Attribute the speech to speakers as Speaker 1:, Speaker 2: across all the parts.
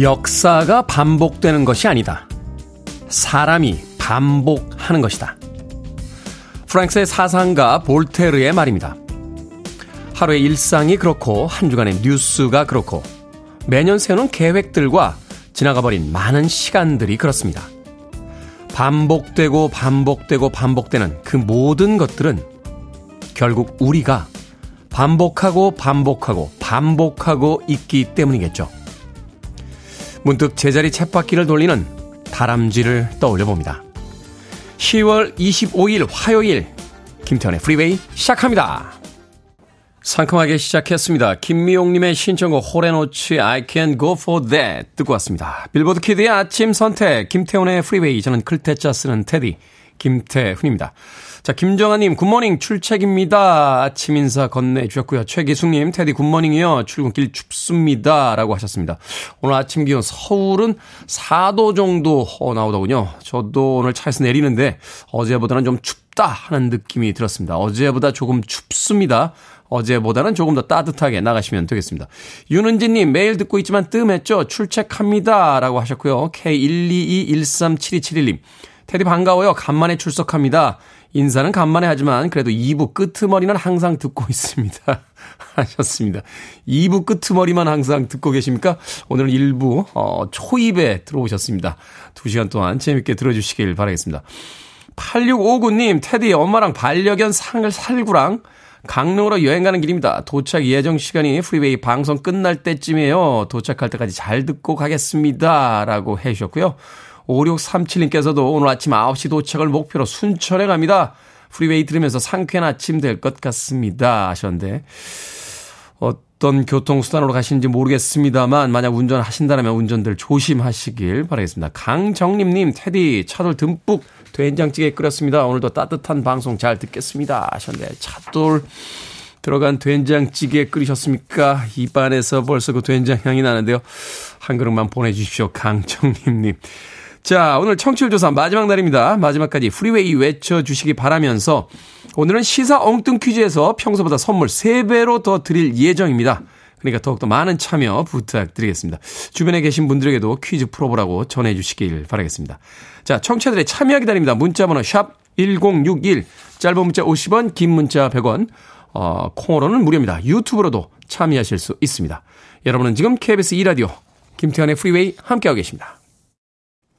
Speaker 1: 역사가 반복되는 것이 아니다. 사람이 반복하는 것이다. 프랑스의 사상가 볼테르의 말입니다. 하루의 일상이 그렇고 한 주간의 뉴스가 그렇고 매년 세우는 계획들과 지나가버린 많은 시간들이 그렇습니다. 반복되고 반복되고 반복되는 그 모든 것들은 결국 우리가 반복하고 반복하고 반복하고 있기 때문이겠죠. 문득 제자리 쳇바퀴를 돌리는 다람쥐를 떠올려 봅니다. 10월 25일 화요일 김태현의 프리웨이 시작합니다. 상큼하게 시작했습니다. 김미용님의 신청곡 호레노츠의 I Can Go For That 듣고 왔습니다. 빌보드 키드의 아침 선택 김태훈의 프리웨이 저는 클 태 자 쓰는 테디 김태훈입니다. 자, 김정아님, good morning 출첵입니다. 아침 인사 건네주셨고요. 최기숙님, 테디 good morning이요. 출근길 춥습니다. 라고 하셨습니다. 오늘 아침 기온 서울은 4도 정도 어, 나오더군요. 저도 오늘 차에서 내리는데 어제보다는 좀 춥다 하는 느낌이 들었습니다. 어제보다 조금 춥습니다. 어제보다는 조금 더 따뜻하게 나가시면 되겠습니다. 윤은지님, 매일 듣고 있지만 뜸했죠? 출첵합니다. 라고 하셨고요. K122137271님, 테디 반가워요. 간만에 출석합니다. 인사는 간만에 하지만 그래도 2부 끄트머리는 항상 듣고 있습니다. 하셨습니다. 2부 끄트머리만 항상 듣고 계십니까? 오늘은 1부 어, 초입에 들어오셨습니다. 2시간 동안 재밌게 들어주시길 바라겠습니다. 8659님, 테디 엄마랑 반려견 상을 살구랑 강릉으로 여행 가는 길입니다. 도착 예정 시간이 프리웨이 방송 끝날 때쯤이에요. 도착할 때까지 잘 듣고 가겠습니다. 라고 해주셨고요. 5637님께서도 오늘 아침 9시 도착을 목표로 순천에 갑니다. 프리웨이 들으면서 상쾌한 아침 될 것 같습니다. 하셨는데, 어떤 교통수단으로 가시는지 모르겠습니다만, 만약 운전하신다면 운전들 조심하시길 바라겠습니다. 강정림님, 테디, 차돌 듬뿍 된장찌개 끓였습니다. 오늘도 따뜻한 방송 잘 듣겠습니다. 하셨는데, 차돌, 들어간 된장찌개 끓이셨습니까? 입안에서 벌써 그 된장 향이 나는데요. 한 그릇만 보내주십시오. 강정림님. 자, 오늘 청취율 조사 마지막 날입니다. 마지막까지 프리웨이 외쳐주시기 바라면서 오늘은 시사 엉뚱 퀴즈에서 평소보다 선물 3배로 더 드릴 예정입니다. 그러니까 더욱더 많은 참여 부탁드리겠습니다. 주변에 계신 분들에게도 퀴즈 풀어보라고 전해주시길 바라겠습니다. 자, 청취자들의 참여 기다립니다. 문자번호 샵 1061, 짧은 문자 50원, 긴 문자 100원, 어, 콩으로는 무료입니다. 유튜브로도 참여하실 수 있습니다. 여러분은 지금 KBS 2라디오 김태현의 프리웨이 함께하고 계십니다.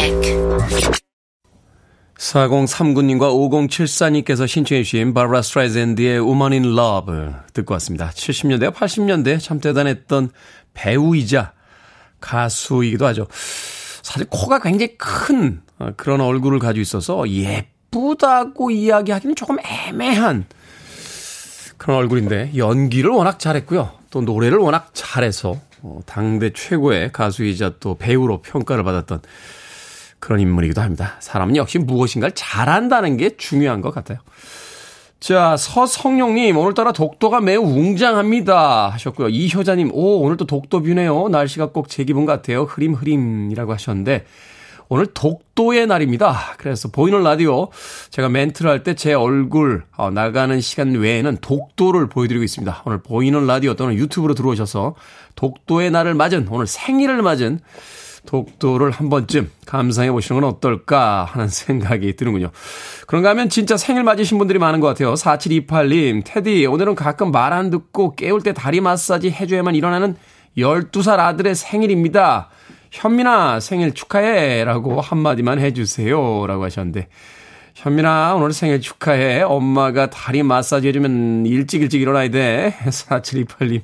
Speaker 1: music. 4039님과 5074님께서 신청해 주신 바라 스트라이젠드의 Woman in Love 듣고 왔습니다. 70년대, 80년대 참 대단했던 배우이자 가수이기도 하죠. 사실 코가 굉장히 큰 어, 그런 얼굴을 가지고 있어서 예쁘다고 이야기하기는 조금 애매한 그런 얼굴인데 연기를 워낙 잘했고요. 또 노래를 워낙 잘해서 어, 당대 최고의 가수이자 또 배우로 평가를 받았던 그런 인물이기도 합니다. 사람은 역시 무엇인가를 잘한다는 게 중요한 것 같아요. 자, 서성용님, 오늘따라 독도가 매우 웅장합니다. 하셨고요. 이효자님, 오, 오늘도 독도뷰네요. 날씨가 꼭 제 기분 같아요. 흐림, 흐림이라고 하셨는데, 오늘 독도의 날입니다. 그래서 보이는 라디오, 제가 멘트를 할 때 제 얼굴, 어, 나가는 시간 외에는 독도를 보여드리고 있습니다. 오늘 보이는 라디오 또는 유튜브로 들어오셔서 독도의 날을 맞은, 오늘 생일을 맞은 독도를 한 번쯤 감상해 보시는 건 어떨까 하는 생각이 드는군요. 그런가 하면 진짜 생일 맞으신 분들이 많은 것 같아요. 4728님, 테디, 오늘은 가끔 말 안 듣고 깨울 때 다리 마사지 해줘야만 일어나는 12살 아들의 생일입니다. 현민아, 생일 축하해. 라고 한마디만 해주세요. 라고 하셨는데. 현민아, 오늘 생일 축하해. 엄마가 다리 마사지 해주면 일찍 일찍 일어나야 돼. 4728님.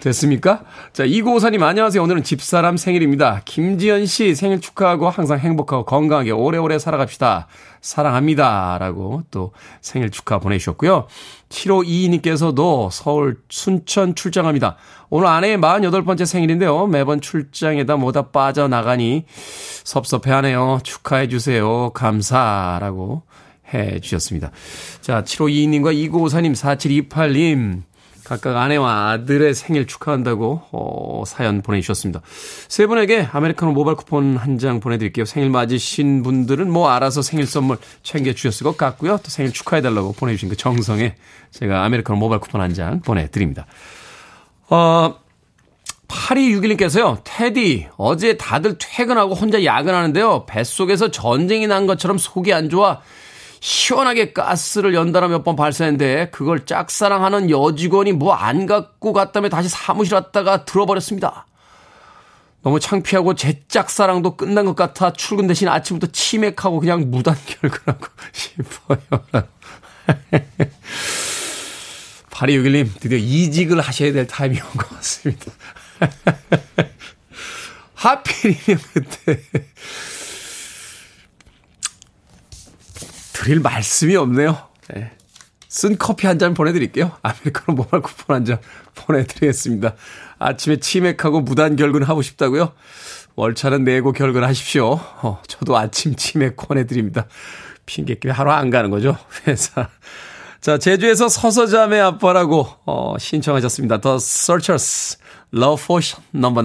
Speaker 1: 됐습니까? 자, 이고사님 안녕하세요. 오늘은 집사람 생일입니다. 김지연 씨 생일 축하하고 항상 행복하고 건강하게 오래오래 살아갑시다. 사랑합니다. 라고 또 생일 축하 보내주셨고요. 7522님께서도 서울 순천 출장합니다. 오늘 아내의 48번째 생일인데요. 매번 출장에다 뭐다 빠져나가니 섭섭해하네요. 축하해주세요. 감사라고 해 주셨습니다. 자, 7522님과 2954님, 4728님, 각각 아내와 아들의 생일 축하한다고 어, 사연 보내주셨습니다. 세 분에게 아메리카노 모바일 쿠폰 한 장 보내드릴게요. 생일 맞으신 분들은 뭐 알아서 생일 선물 챙겨주셨을 것 같고요. 또 생일 축하해달라고 보내주신 그 정성에 제가 아메리카노 모바일 쿠폰 한 장 보내드립니다. 어, 8261님께서요, 테디, 어제 다들 퇴근하고 혼자 야근하는데요. 뱃속에서 전쟁이 난 것처럼 속이 안 좋아 시원하게 가스를 연달아 몇 번 발사했는데 그걸 짝사랑하는 여직원이 뭐 안 갖고 갔다며 다시 사무실 왔다가 들어버렸습니다. 너무 창피하고 제 짝사랑도 끝난 것 같아 출근 대신 아침부터 치맥하고 그냥 무단 결근하고 싶어요. 8261님, 드디어 이직을 하셔야 될 타이밍인 것 같습니다. 하필이면 그때 드릴 말씀이 없네요. 네. 쓴 커피 한 잔 보내드릴게요. 아메리카노 모바일 쿠폰 한 잔 보내드리겠습니다. 아침에 치맥하고 무단 결근하고 싶다고요? 월차는 내고 결근하십시오. 어, 저도 아침 치맥 보내드립니다. 핑계끼리 하루 안 가는 거죠. 회사. 자, 제주에서 서서자매 아빠라고 어, 신청하셨습니다. The Searchers, Love Potion No. 9.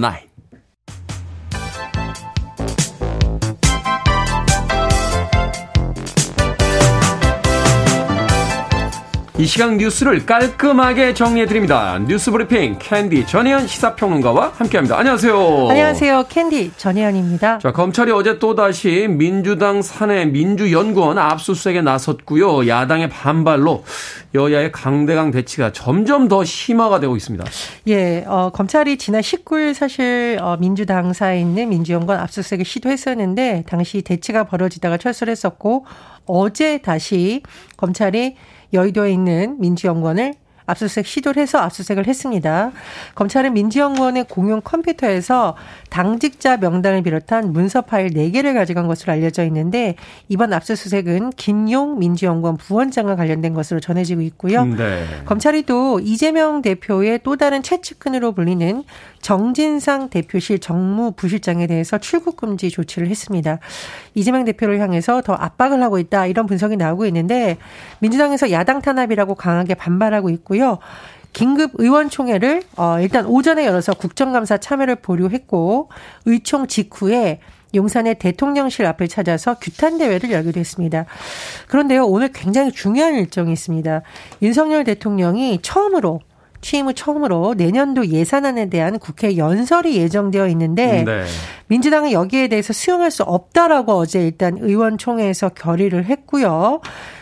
Speaker 1: 이 시간 뉴스를 깔끔하게 정리해드립니다. 뉴스 브리핑 캔디 전혜연 시사평론가와 함께합니다. 안녕하세요.
Speaker 2: 안녕하세요. 캔디 전혜연입니다.
Speaker 1: 자, 검찰이 어제 또다시 민주당사 내 민주연구원 압수수색에 나섰고요. 야당의 반발로 여야의 강대강 대치가 점점 더 심화가 되고 있습니다.
Speaker 2: 예, 어, 검찰이 지난 19일 사실 어, 민주당사에 있는 민주연구원 압수수색을 시도했었는데 당시 대치가 벌어지다가 철수를 했었고 어제 다시 검찰이 여의도에 있는 민주연구원을 압수수색 시도를 해서 압수수색을 했습니다. 검찰은 민주연구원의 공용 컴퓨터에서 당직자 명단을 비롯한 문서 파일 4개를 가져간 것으로 알려져 있는데 이번 압수수색은 김용 민주연구원 부원장과 관련된 것으로 전해지고 있고요. 네. 검찰이 또 이재명 대표의 또 다른 최측근으로 불리는 정진상 대표실 정무부실장에 대해서 출국 금지 조치를 했습니다. 이재명 대표를 향해서 더 압박을 하고 있다 이런 분석이 나오고 있는데 민주당에서 야당 탄압이라고 강하게 반발하고 있고요. 긴급 의원총회를 어 일단 오전에 열어서 국정감사 참여를 보류했고 의총 직후에 용산의 대통령실 앞을 찾아서 규탄 대회를 열기도 했습니다. 그런데요, 오늘 굉장히 중요한 일정이 있습니다. 윤석열 대통령이 처음으로 취임 후 처음으로 내년도 예산안에 대한 국회 연설이 예정되어 있는데 네. 민주당은 여기에 대해서 수용할 수 없다라고 어제 일단 의원총회에서 결의를 했고요.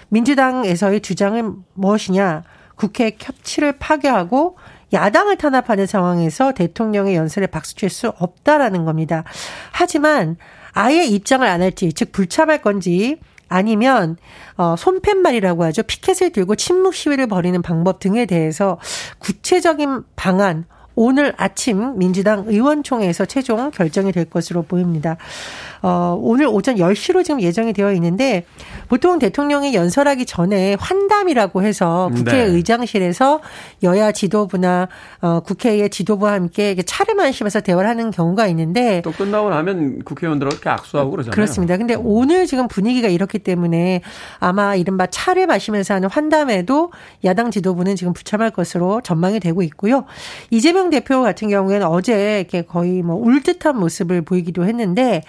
Speaker 2: 민주당에서의 주장은 무엇이냐? 국회 협치를 파괴하고 야당을 탄압하는 상황에서 대통령의 연설에 박수칠 수 없다라는 겁니다. 하지만 아예 입장을 안 할지, 즉 불참할 건지 아니면 어 손팻말이라고 하죠. 피켓을 들고 침묵 시위를 벌이는 방법 등에 대해서 구체적인 방안 오늘 아침 민주당 의원총회에서 최종 결정이 될 것으로 보입니다. 어, 오늘 오전 10시로 지금 예정이 되어 있는데 보통 대통령이 연설하기 전에 환담이라고 해서 국회 네. 의장실에서 여야 지도부나 어, 국회의 지도부와 함께 차를 마시면서 대화를 하는 경우가 있는데
Speaker 1: 또 끝나고 나면 국회의원들하고 이렇게 악수하고 그러잖아요.
Speaker 2: 그렇습니다. 근데 오늘 지금 분위기가 이렇기 때문에 아마 이른바 차를 마시면서 하는 환담에도 야당 지도부는 지금 부참할 것으로 전망이 되고 있고요. 이재명 대표 같은 경우에는 어제 이렇게 거의 뭐 울 듯한 모습을 보이기도 했는데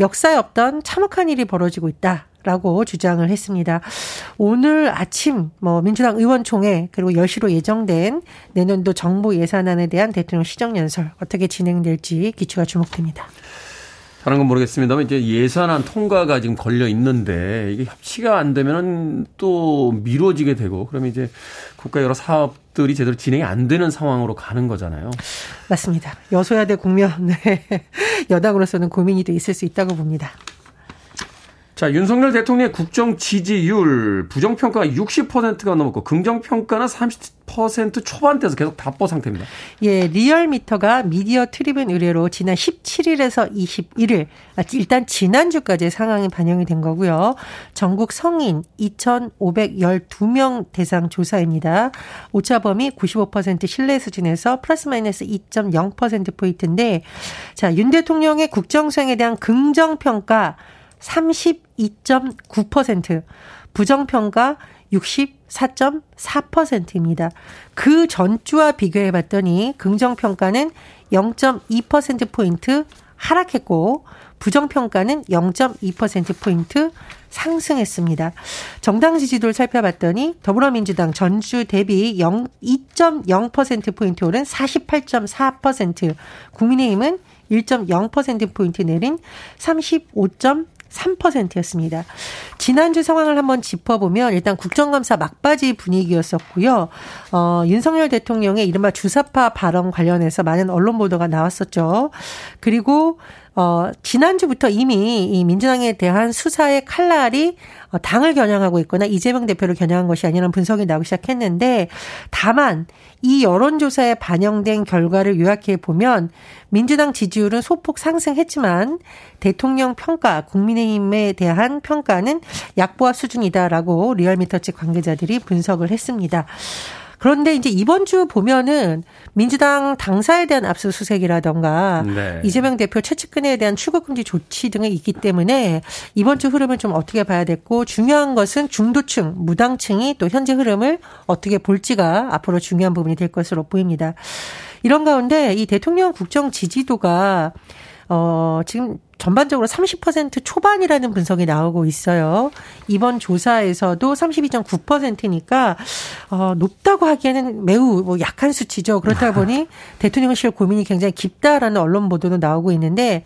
Speaker 2: 역사에 없던 참혹한 일이 벌어지고 있다. 라고 주장을 했습니다. 오늘 아침 뭐 민주당 의원총회 그리고 10시로 예정된 내년도 정부 예산안에 대한 대통령 시정연설 어떻게 진행될지 기초가 주목됩니다.
Speaker 1: 다른 건 모르겠습니다만 이제 예산안 통과가 지금 걸려 있는데 이게 협치가 안 되면은 또 미뤄지게 되고 그러면 이제 국가 여러 사업 들이 제대로 진행이 안 되는 상황으로 가는 거잖아요.
Speaker 2: 맞습니다. 여소야대 국면 네. 여당으로서는 고민이 또 있을 수 있다고 봅니다.
Speaker 1: 자, 윤석열 대통령의 국정 지지율 부정평가가 60%가 넘었고 긍정평가는 30% 초반대에서 계속 답보 상태입니다.
Speaker 2: 예, 리얼미터가 미디어 트리뷴 의뢰로 지난 17일에서 21일 아, 일단 지난주까지의 상황이 반영이 된 거고요. 전국 성인 2,512명 대상 조사입니다. 오차범위 95% 신뢰 수준에서 플러스 마이너스 2.0% 포인트인데 자, 윤 대통령의 국정 수행에 대한 긍정 평가 32.9%, 부정평가 64.4%입니다. 그 전주와 비교해 봤더니 긍정평가는 0.2%포인트 하락했고, 부정평가는 0.2%포인트 상승했습니다. 정당 지지도를 살펴봤더니 더불어민주당 전주 대비 0, 2.0%포인트 오른 48.4%, 국민의힘은 1.0%포인트 내린 35. 3%였습니다. 지난주 상황을 한번 짚어보면 일단 국정감사 막바지 분위기였었고요. 어, 윤석열 대통령의 이른바 주사파 발언 관련해서 많은 언론 보도가 나왔었죠. 그리고 어, 지난주부터 이미 이 민주당에 대한 수사의 칼날이 어, 당을 겨냥하고 있거나 이재명 대표를 겨냥한 것이 아니라는 분석이 나오기 시작했는데 다만 이 여론조사에 반영된 결과를 요약해 보면 민주당 지지율은 소폭 상승했지만 대통령 평가, 국민의힘에 대한 평가는 약보합 수준이다라고 리얼미터 측 관계자들이 분석을 했습니다. 그런데 이제 이번 주 보면은 민주당 당사에 대한 압수수색이라던가 네. 이재명 대표 최측근에 대한 출국금지 조치 등이 있기 때문에 이번 주 흐름을 좀 어떻게 봐야 됐고 중요한 것은 중도층, 무당층이 또 현재 흐름을 어떻게 볼지가 앞으로 중요한 부분이 될 것으로 보입니다. 이런 가운데 이 대통령 국정 지지도가 어, 지금 전반적으로 30% 초반이라는 분석이 나오고 있어요. 이번 조사에서도 32.9%니까 어, 높다고 하기에는 매우 뭐 약한 수치죠. 그렇다 보니 대통령실 고민이 굉장히 깊다라는 언론 보도도 나오고 있는데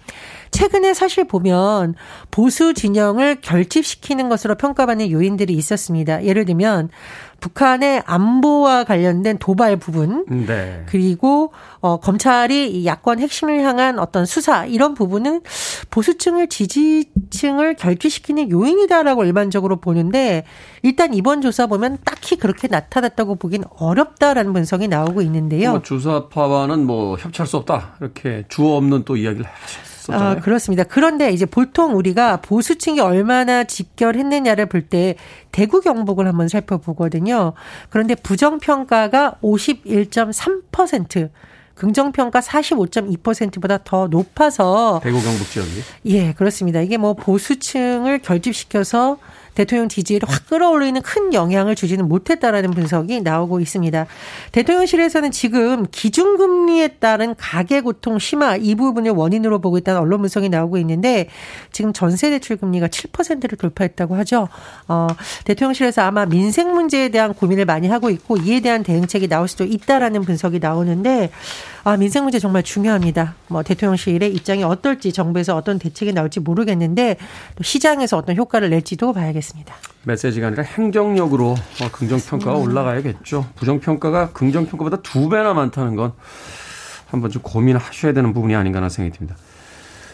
Speaker 2: 최근에 사실 보면 보수 진영을 결집시키는 것으로 평가받는 요인들이 있었습니다. 예를 들면 북한의 안보와 관련된 도발 부분, 네. 그리고 어, 검찰이 야권 핵심을 향한 어떤 수사 이런 부분은 보수층을 지지층을 결집시키는 요인이다라고 일반적으로 보는데 일단 이번 조사 보면 딱히 그렇게 나타났다고 보긴 어렵다라는 분석이 나오고 있는데요.
Speaker 1: 뭐 주사파와는 뭐 협치할 수 없다 이렇게 주어 없는 또 이야기를 하셨.
Speaker 2: 아, 그렇습니다. 그런데 이제 보통 우리가 보수층이 얼마나 직결했느냐를 볼 때 대구 경북을 한번 살펴보거든요. 그런데 부정평가가 51.3%, 긍정평가 45.2%보다 더 높아서
Speaker 1: 대구 경북 지역이
Speaker 2: 예, 그렇습니다. 이게 뭐 보수층을 결집시켜서 대통령 지지를 확 끌어올리는 큰 영향을 주지는 못했다라는 분석이 나오고 있습니다. 대통령실에서는 지금 기준금리에 따른 가계 고통 심화 이 부분을 원인으로 보고 있다는 언론 분석이 나오고 있는데 지금 전세 대출 금리가 7%를 돌파했다고 하죠. 어, 대통령실에서 아마 민생 문제에 대한 고민을 많이 하고 있고 이에 대한 대응책이 나올 수도 있다라는 분석이 나오는데 아, 민생 문제 정말 중요합니다. 뭐 대통령실의 입장이 어떨지 정부에서 어떤 대책이 나올지 모르겠는데 또 시장에서 어떤 효과를 낼지도 봐야겠습니다.
Speaker 1: 메시지가 아니라 행정력으로 어, 긍정 평가가 올라가야겠죠. 부정 평가가 긍정 평가보다 두 배나 많다는 건 한번 좀 고민하셔야 되는 부분이 아닌가 하는 생각이 듭니다.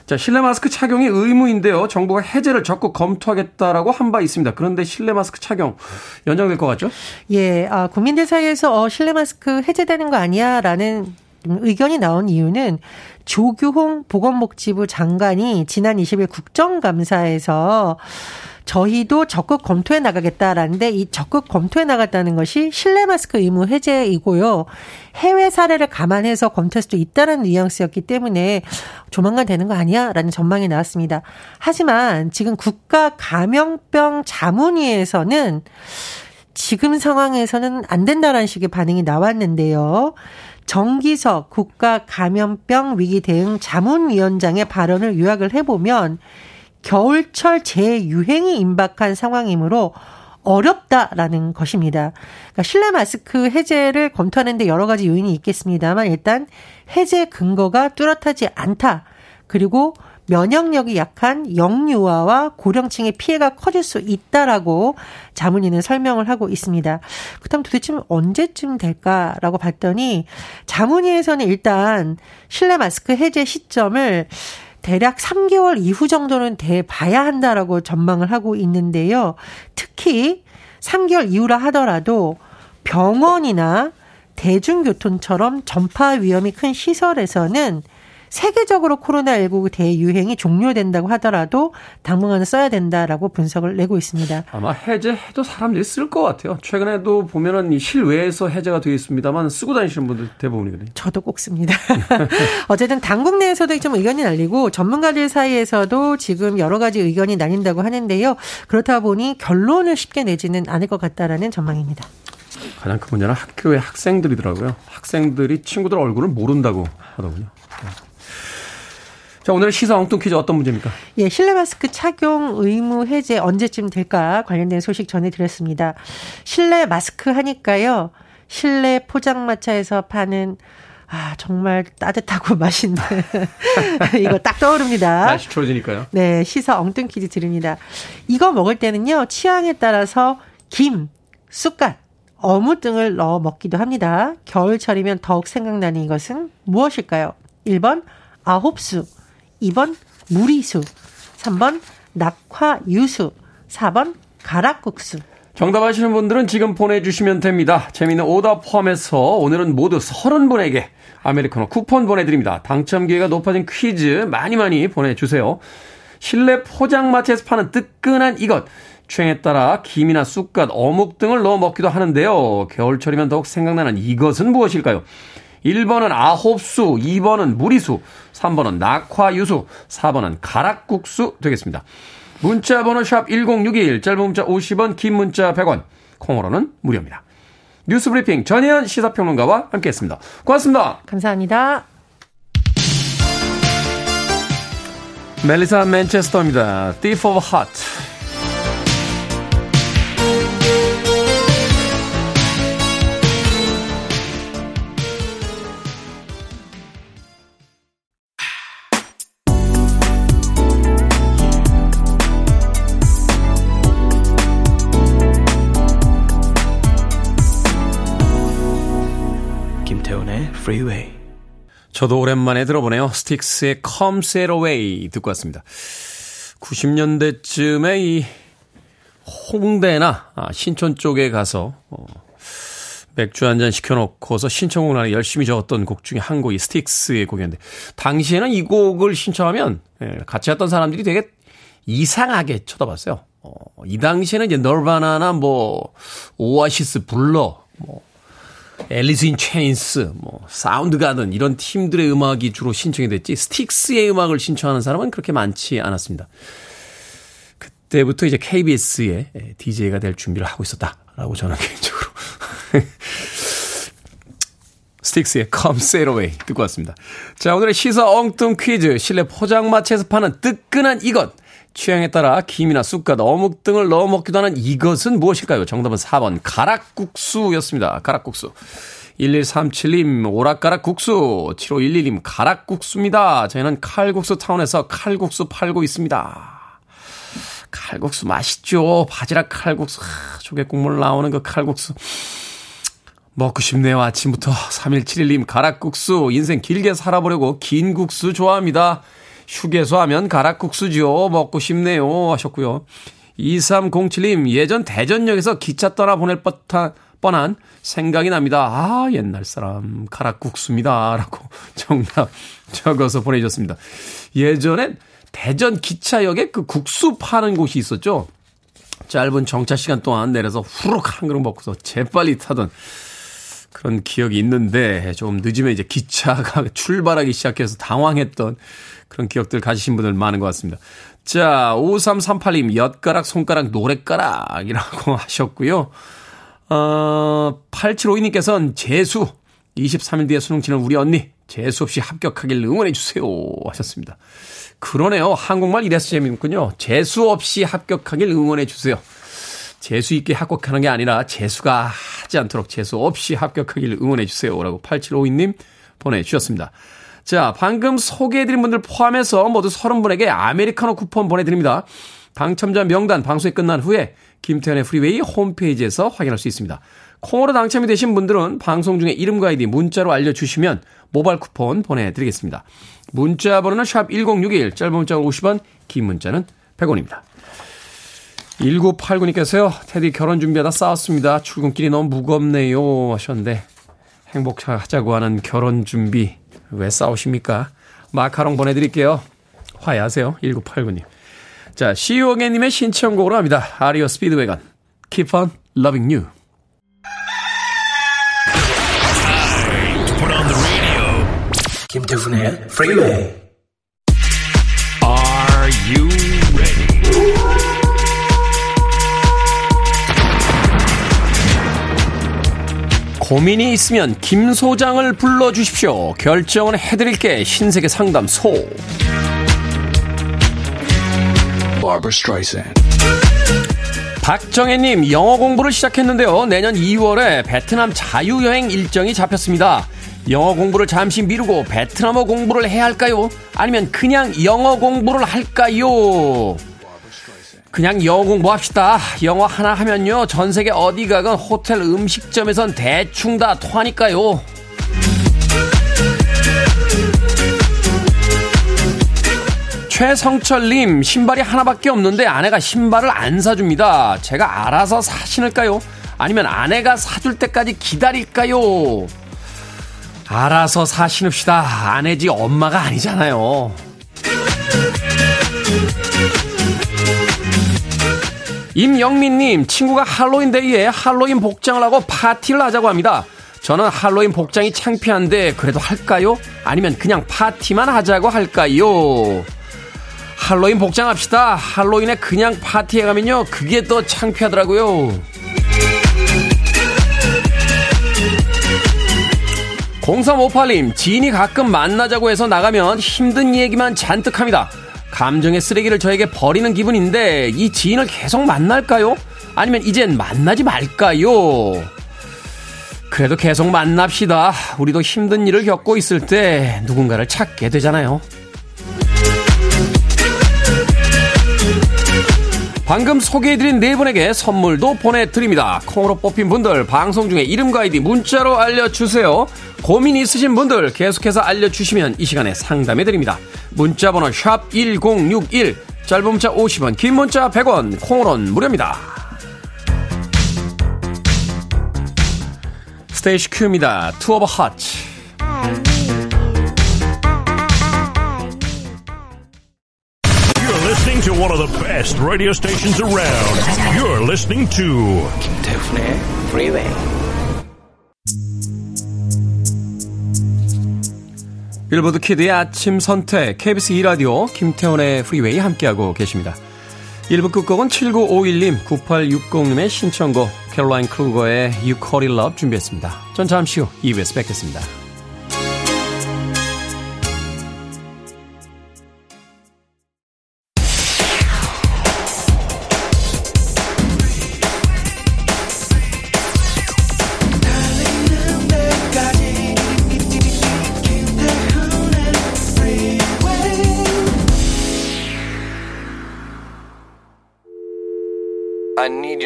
Speaker 1: 자, 실내 마스크 착용이 의무인데요. 정부가 해제를 적극 검토하겠다라고 한 바 있습니다. 그런데 실내 마스크 착용 연장될 것 같죠?
Speaker 2: 예, 아, 국민들 사이에서 어, 실내 마스크 해제되는 거 아니야 라는 의견이 나온 이유는 조규홍 보건복지부 장관이 지난 20일 국정감사에서 저희도 적극 검토해 나가겠다라는데 이 적극 검토해 나갔다는 것이 실내 마스크 의무 해제이고요. 해외 사례를 감안해서 검토할 수도 있다는 뉘앙스였기 때문에 조만간 되는 거 아니야 라는 전망이 나왔습니다. 하지만 지금 국가 감염병 자문위에서는 지금 상황에서는 안 된다라는 식의 반응이 나왔는데요. 정기석 국가 감염병 위기 대응 자문위원장의 발언을 요약을 해보면 겨울철 재유행이 임박한 상황이므로 어렵다라는 것입니다. 그러니까 실내 마스크 해제를 검토하는데 여러 가지 요인이 있겠습니다만 일단 해제 근거가 뚜렷하지 않다. 그리고 면역력이 약한 영유아와 고령층의 피해가 커질 수 있다라고 자문위는 설명을 하고 있습니다. 그렇다면 도대체 언제쯤 될까라고 봤더니 자문위에서는 일단 실내 마스크 해제 시점을 대략 3개월 이후 정도는 돼 봐야 한다라고 전망을 하고 있는데요. 특히 3개월 이후라 하더라도 병원이나 대중교통처럼 전파 위험이 큰 시설에서는 세계적으로 코로나19 대유행이 종료된다고 하더라도 당분간은 써야 된다라고 분석을 내고 있습니다.
Speaker 1: 아마 해제해도 사람들이 쓸 것 같아요. 최근에도 보면은 실외에서 해제가 되어 있습니다만 쓰고 다니시는 분들 대부분이거든요.
Speaker 2: 저도 꼭 씁니다. 어쨌든 당국 내에서도 좀 의견이 날리고 전문가들 사이에서도 지금 여러 가지 의견이 나뉜다고 하는데요. 그렇다 보니 결론을 쉽게 내지는 않을 것 같다라는 전망입니다.
Speaker 1: 가장 큰 문제는 학교의 학생들이더라고요. 학생들이 친구들 얼굴을 모른다고 하더군요. 자, 오늘 시사 엉뚱 퀴즈 어떤 문제입니까?
Speaker 2: 예, 실내 마스크 착용 의무 해제 언제쯤 될까 관련된 소식 전해드렸습니다. 실내 마스크 하니까요. 실내 포장마차에서 파는 아, 정말 따뜻하고 맛있는 이거 딱 떠오릅니다.
Speaker 1: 날씨 추워지니까요.
Speaker 2: 네, 시사 엉뚱 퀴즈 드립니다. 이거 먹을 때는요, 취향에 따라서 김, 쑥갓, 어묵 등을 넣어 먹기도 합니다. 겨울철이면 더욱 생각나는 이것은 무엇일까요? 1번 아홉수, 2번 무리수, 3번 낙화유수, 4번 가락국수.
Speaker 1: 정답 아시는 분들은 지금 보내주시면 됩니다. 재미있는 오답 포함해서 오늘은 모두 30분에게 아메리카노 쿠폰 보내드립니다. 당첨 기회가 높아진 퀴즈 많이 많이 보내주세요. 실내 포장마차에서 파는 뜨끈한 이것. 취향에 따라 김이나 쑥갓, 어묵 등을 넣어 먹기도 하는데요. 겨울철이면 더욱 생각나는 이것은 무엇일까요? 1번은 아홉수, 2번은 무리수, 3번은 낙화유수, 4번은 가락국수 되겠습니다. 문자 번호 샵 1061, 짧은 문자 50원, 긴 문자 100원, 콩으로는 무료입니다. 뉴스 브리핑 전혜연 시사평론가와 함께했습니다. 고맙습니다.
Speaker 2: 감사합니다.
Speaker 1: 멜리사 맨체스터입니다. Thief of Heart. Freeway. 저도 오랜만에 들어보네요. 스틱스의 Come Sail Away 듣고 왔습니다. 90년대쯤에 이 홍대나 아, 신촌 쪽에 가서 어, 맥주 한 잔 시켜놓고서 신청곡 안에 열심히 적었던 곡 중에 한 곡이 스틱스의 곡이었는데 당시에는 이 곡을 신청하면 예, 같이 갔던 사람들이 되게 이상하게 쳐다봤어요. 어, 이 당시에는 이제 널바나나 뭐 오아시스 블러 뭐 앨리스 인 체인스, 뭐 사운드 가든 이런 팀들의 음악이 주로 신청이 됐지 스틱스의 음악을 신청하는 사람은 그렇게 많지 않았습니다. 그때부터 이제 KBS의 DJ가 될 준비를 하고 있었다라고 저는 개인적으로 스틱스의 Come Sail Away 듣고 왔습니다. 자, 오늘의 시사 엉뚱 퀴즈. 실내 포장마차에서 파는 뜨끈한 이것. 취향에 따라 김이나 쑥갓, 어묵 등을 넣어 먹기도 하는 이것은 무엇일까요? 정답은 4번 가락국수였습니다. 가락국수. 1137님 오락가락국수 7511님 가락국수입니다. 저희는 칼국수 타운에서 칼국수 팔고 있습니다. 칼국수 맛있죠. 바지락 칼국수. 하, 조개 국물 나오는 그 칼국수. 먹고 싶네요. 아침부터 3171님 가락국수 인생 길게 살아보려고 긴 국수 좋아합니다. 휴게소 하면 가락국수죠. 먹고 싶네요. 하셨고요. 2307님, 예전 대전역에서 기차 떠나 보낼 뻔한, 뻔한 생각이 납니다. 아, 옛날 사람, 가락국수입니다. 라고 정답 적어서 보내주셨습니다. 예전엔 대전 기차역에 그 국수 파는 곳이 있었죠. 짧은 정차 시간 동안 내려서 후룩 한 그릇 먹고서 재빨리 타던 그런 기억이 있는데 좀 늦으면 이제 기차가 출발하기 시작해서 당황했던 그런 기억들 가지신 분들 많은 것 같습니다. 자, 5338님, 엿가락, 손가락, 노랫가락이라고 하셨고요. 어, 8752님께서는 재수, 23일 뒤에 수능 치는 우리 언니, 재수 없이 합격하길 응원해주세요. 하셨습니다. 그러네요. 한국말 이래서 재미있군요. 재수 없이 합격하길 응원해주세요. 재수 있게 합격하는 게 아니라 재수가 하지 않도록 재수 없이 합격하길 응원해 주세요. 라고 8752님 보내주셨습니다. 자, 방금 소개해드린 분들 포함해서 모두 30분에게 아메리카노 쿠폰 보내드립니다. 당첨자 명단 방송이 끝난 후에 김태훈의 프리웨이 홈페이지에서 확인할 수 있습니다. 콩으로 당첨이 되신 분들은 방송 중에 이름과 아이디 문자로 알려주시면 모바일 쿠폰 보내드리겠습니다. 문자 번호는 샵 1061, 짧은 문자는 50원, 긴 문자는 100원입니다. 1989님께서요, 태디 결혼 준비하다 싸웠습니다. 출근길이 너무 무겁네요. 하셨는데, 행복하자고 하는 결혼 준비, 왜 싸우십니까? 마카롱 보내드릴게요. 화해하세요. 1989님. 자, 시오게님의 신청곡으로 합니다. 아리오 스피드웨건. Keep on loving you.
Speaker 3: 김태훈의 프리웨이
Speaker 1: 고민이 있으면 김 소장을 불러주십시오. 결정은 해드릴게 신세계 상담소. 박정혜님 영어 공부를 시작했는데요. 내년 2월에 베트남 자유여행 일정이 잡혔습니다. 영어 공부를 잠시 미루고 베트남어 공부를 해야 할까요? 아니면 그냥 영어 공부를 할까요? 그냥 영어 공부합시다. 영어 하나 하면요. 전 세계 어디 가건 호텔 음식점에선 대충 다 통하니까요. 최성철님, 신발이 하나밖에 없는데 아내가 신발을 안 사줍니다. 제가 알아서 사신을까요? 아니면 아내가 사줄 때까지 기다릴까요? 알아서 사신읍시다. 아내지 엄마가 아니잖아요. 임영민님, 친구가 할로윈데이에 할로윈 복장을 하고 파티를 하자고 합니다. 저는 할로윈 복장이 창피한데 그래도 할까요? 아니면 그냥 파티만 하자고 할까요? 할로윈 복장 합시다. 할로윈에 그냥 파티에 가면요. 그게 더 창피하더라고요. 0358님, 지인이 가끔 만나자고 해서 나가면 힘든 얘기만 잔뜩 합니다. 감정의 쓰레기를 저에게 버리는 기분인데 이 지인을 계속 만날까요? 아니면 이젠 만나지 말까요? 그래도 계속 만납시다. 우리도 힘든 일을 겪고 있을 때 누군가를 찾게 되잖아요. 방금 소개해드린 네 분에게 선물도 보내드립니다. 콩으로 뽑힌 분들 방송 중에 이름과 아이디 문자로 알려주세요. 고민 있으신 분들 계속해서 알려주시면 이 시간에 상담해드립니다. 문자번호 1061, 짧은 문자 50원, 긴 문자 100원, 콩으로는 무료입니다. 스테이시 큐입니다. Two of Hearts.
Speaker 4: You're listening to one of the best radio stations around. You're listening to
Speaker 3: 김태훈
Speaker 1: 빌보드 키드의 아침 선택 KBS 2라디오 김태훈의 프리웨이 함께하고 계십니다. 1부 끝곡은 7951님, 9860님의 신청곡 캐롤라인 크루거의 You Call It Love 준비했습니다. 전 잠시 후 2부에서 뵙겠습니다.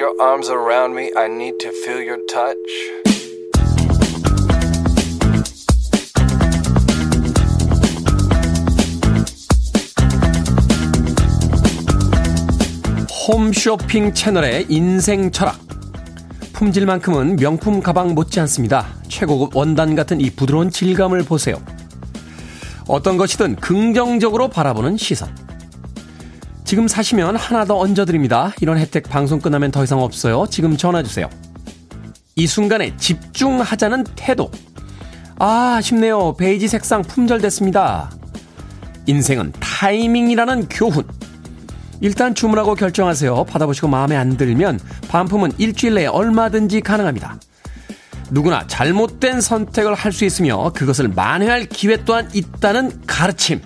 Speaker 5: Your arms around me. I need to feel your touch.
Speaker 1: 홈쇼핑 채널의 인생 철학. 품질만큼은 명품 가방 못지 않습니다. 최고급 원단 같은 이 부드러운 질감을 보세요. 어떤 것이든 긍정적으로 바라보는 시선. 지금 사시면 하나 더 얹어드립니다. 이런 혜택 방송 끝나면 더 이상 없어요. 지금 전화주세요. 이 순간에 집중하자는 태도. 아, 아쉽네요. 베이지 색상 품절됐습니다. 인생은 타이밍이라는 교훈. 일단 주문하고 결정하세요. 받아보시고 마음에 안 들면 반품은 일주일 내에 얼마든지 가능합니다. 누구나 잘못된 선택을 할 수 있으며 그것을 만회할 기회 또한 있다는 가르침.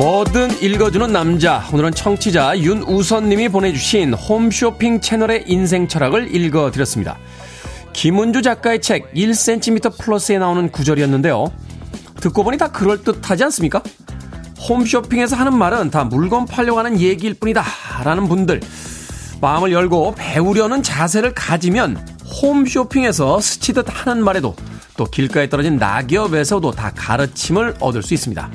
Speaker 1: 뭐든 읽어주는 남자. 오늘은 청취자 윤우선님이 보내주신 홈쇼핑 채널의 인생 철학을 읽어드렸습니다. 김은주 작가의 책 1cm 플러스에 나오는 구절이었는데요. 듣고 보니 다 그럴듯하지 않습니까? 홈쇼핑에서 하는 말은 다 물건 팔려고 하는 얘기일 뿐이다. 라는 분들. 마음을 열고 배우려는 자세를 가지면 홈쇼핑에서 스치듯 하는 말에도 또 길가에 떨어진 낙엽에서도 다 가르침을 얻을 수 있습니다.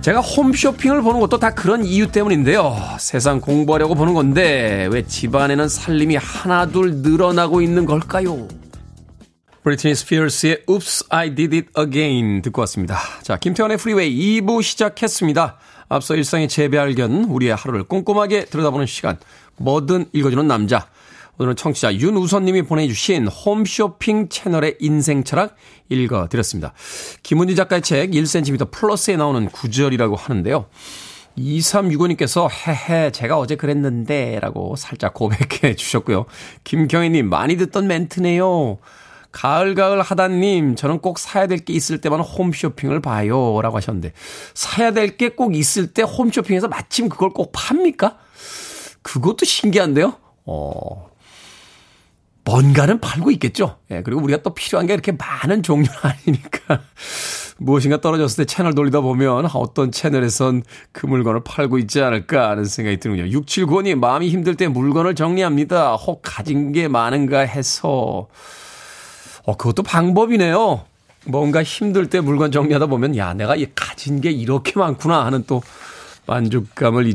Speaker 1: 제가 홈쇼핑을 보는 것도 다 그런 이유 때문인데요. 세상 공부하려고 보는 건데 왜 집안에는 살림이 하나둘 늘어나고 있는 걸까요? 브리트니 스피어스의 Oops, I Did It Again 듣고 왔습니다. 자, 김태훈의 프리웨이 2부 시작했습니다. 앞서 일상의 재발견, 우리의 하루를 꼼꼼하게 들여다보는 시간, 뭐든 읽어주는 남자. 오늘은 청취자 윤우선님이 보내주신 홈쇼핑 채널의 인생 철학 읽어드렸습니다. 김은지 작가의 책 1cm 플러스에 나오는 구절이라고 하는데요. 2365님께서 헤헤 제가 어제 그랬는데 라고 살짝 고백해 주셨고요. 김경희님 많이 듣던 멘트네요. 가을가을 하다님, 저는 꼭 사야 될 게 있을 때만 홈쇼핑을 봐요. 라고 하셨는데, 사야 될 게 꼭 있을 때 홈쇼핑에서 마침 그걸 꼭 팝니까? 그것도 신기한데요? 어, 뭔가는 팔고 있겠죠. 예, 그리고 우리가 또 필요한 게 이렇게 많은 종류는 아니니까. 무엇인가 떨어졌을 때 채널 돌리다 보면 어떤 채널에선 그 물건을 팔고 있지 않을까 하는 생각이 드는군요. 6795님, 마음이 힘들 때 물건을 정리합니다. 혹 가진 게 많은가 해서. 어, 그것도 방법이네요. 뭔가 힘들 때 물건 정리하다 보면, 야, 내가 가진 게 이렇게 많구나 하는 또 만족감을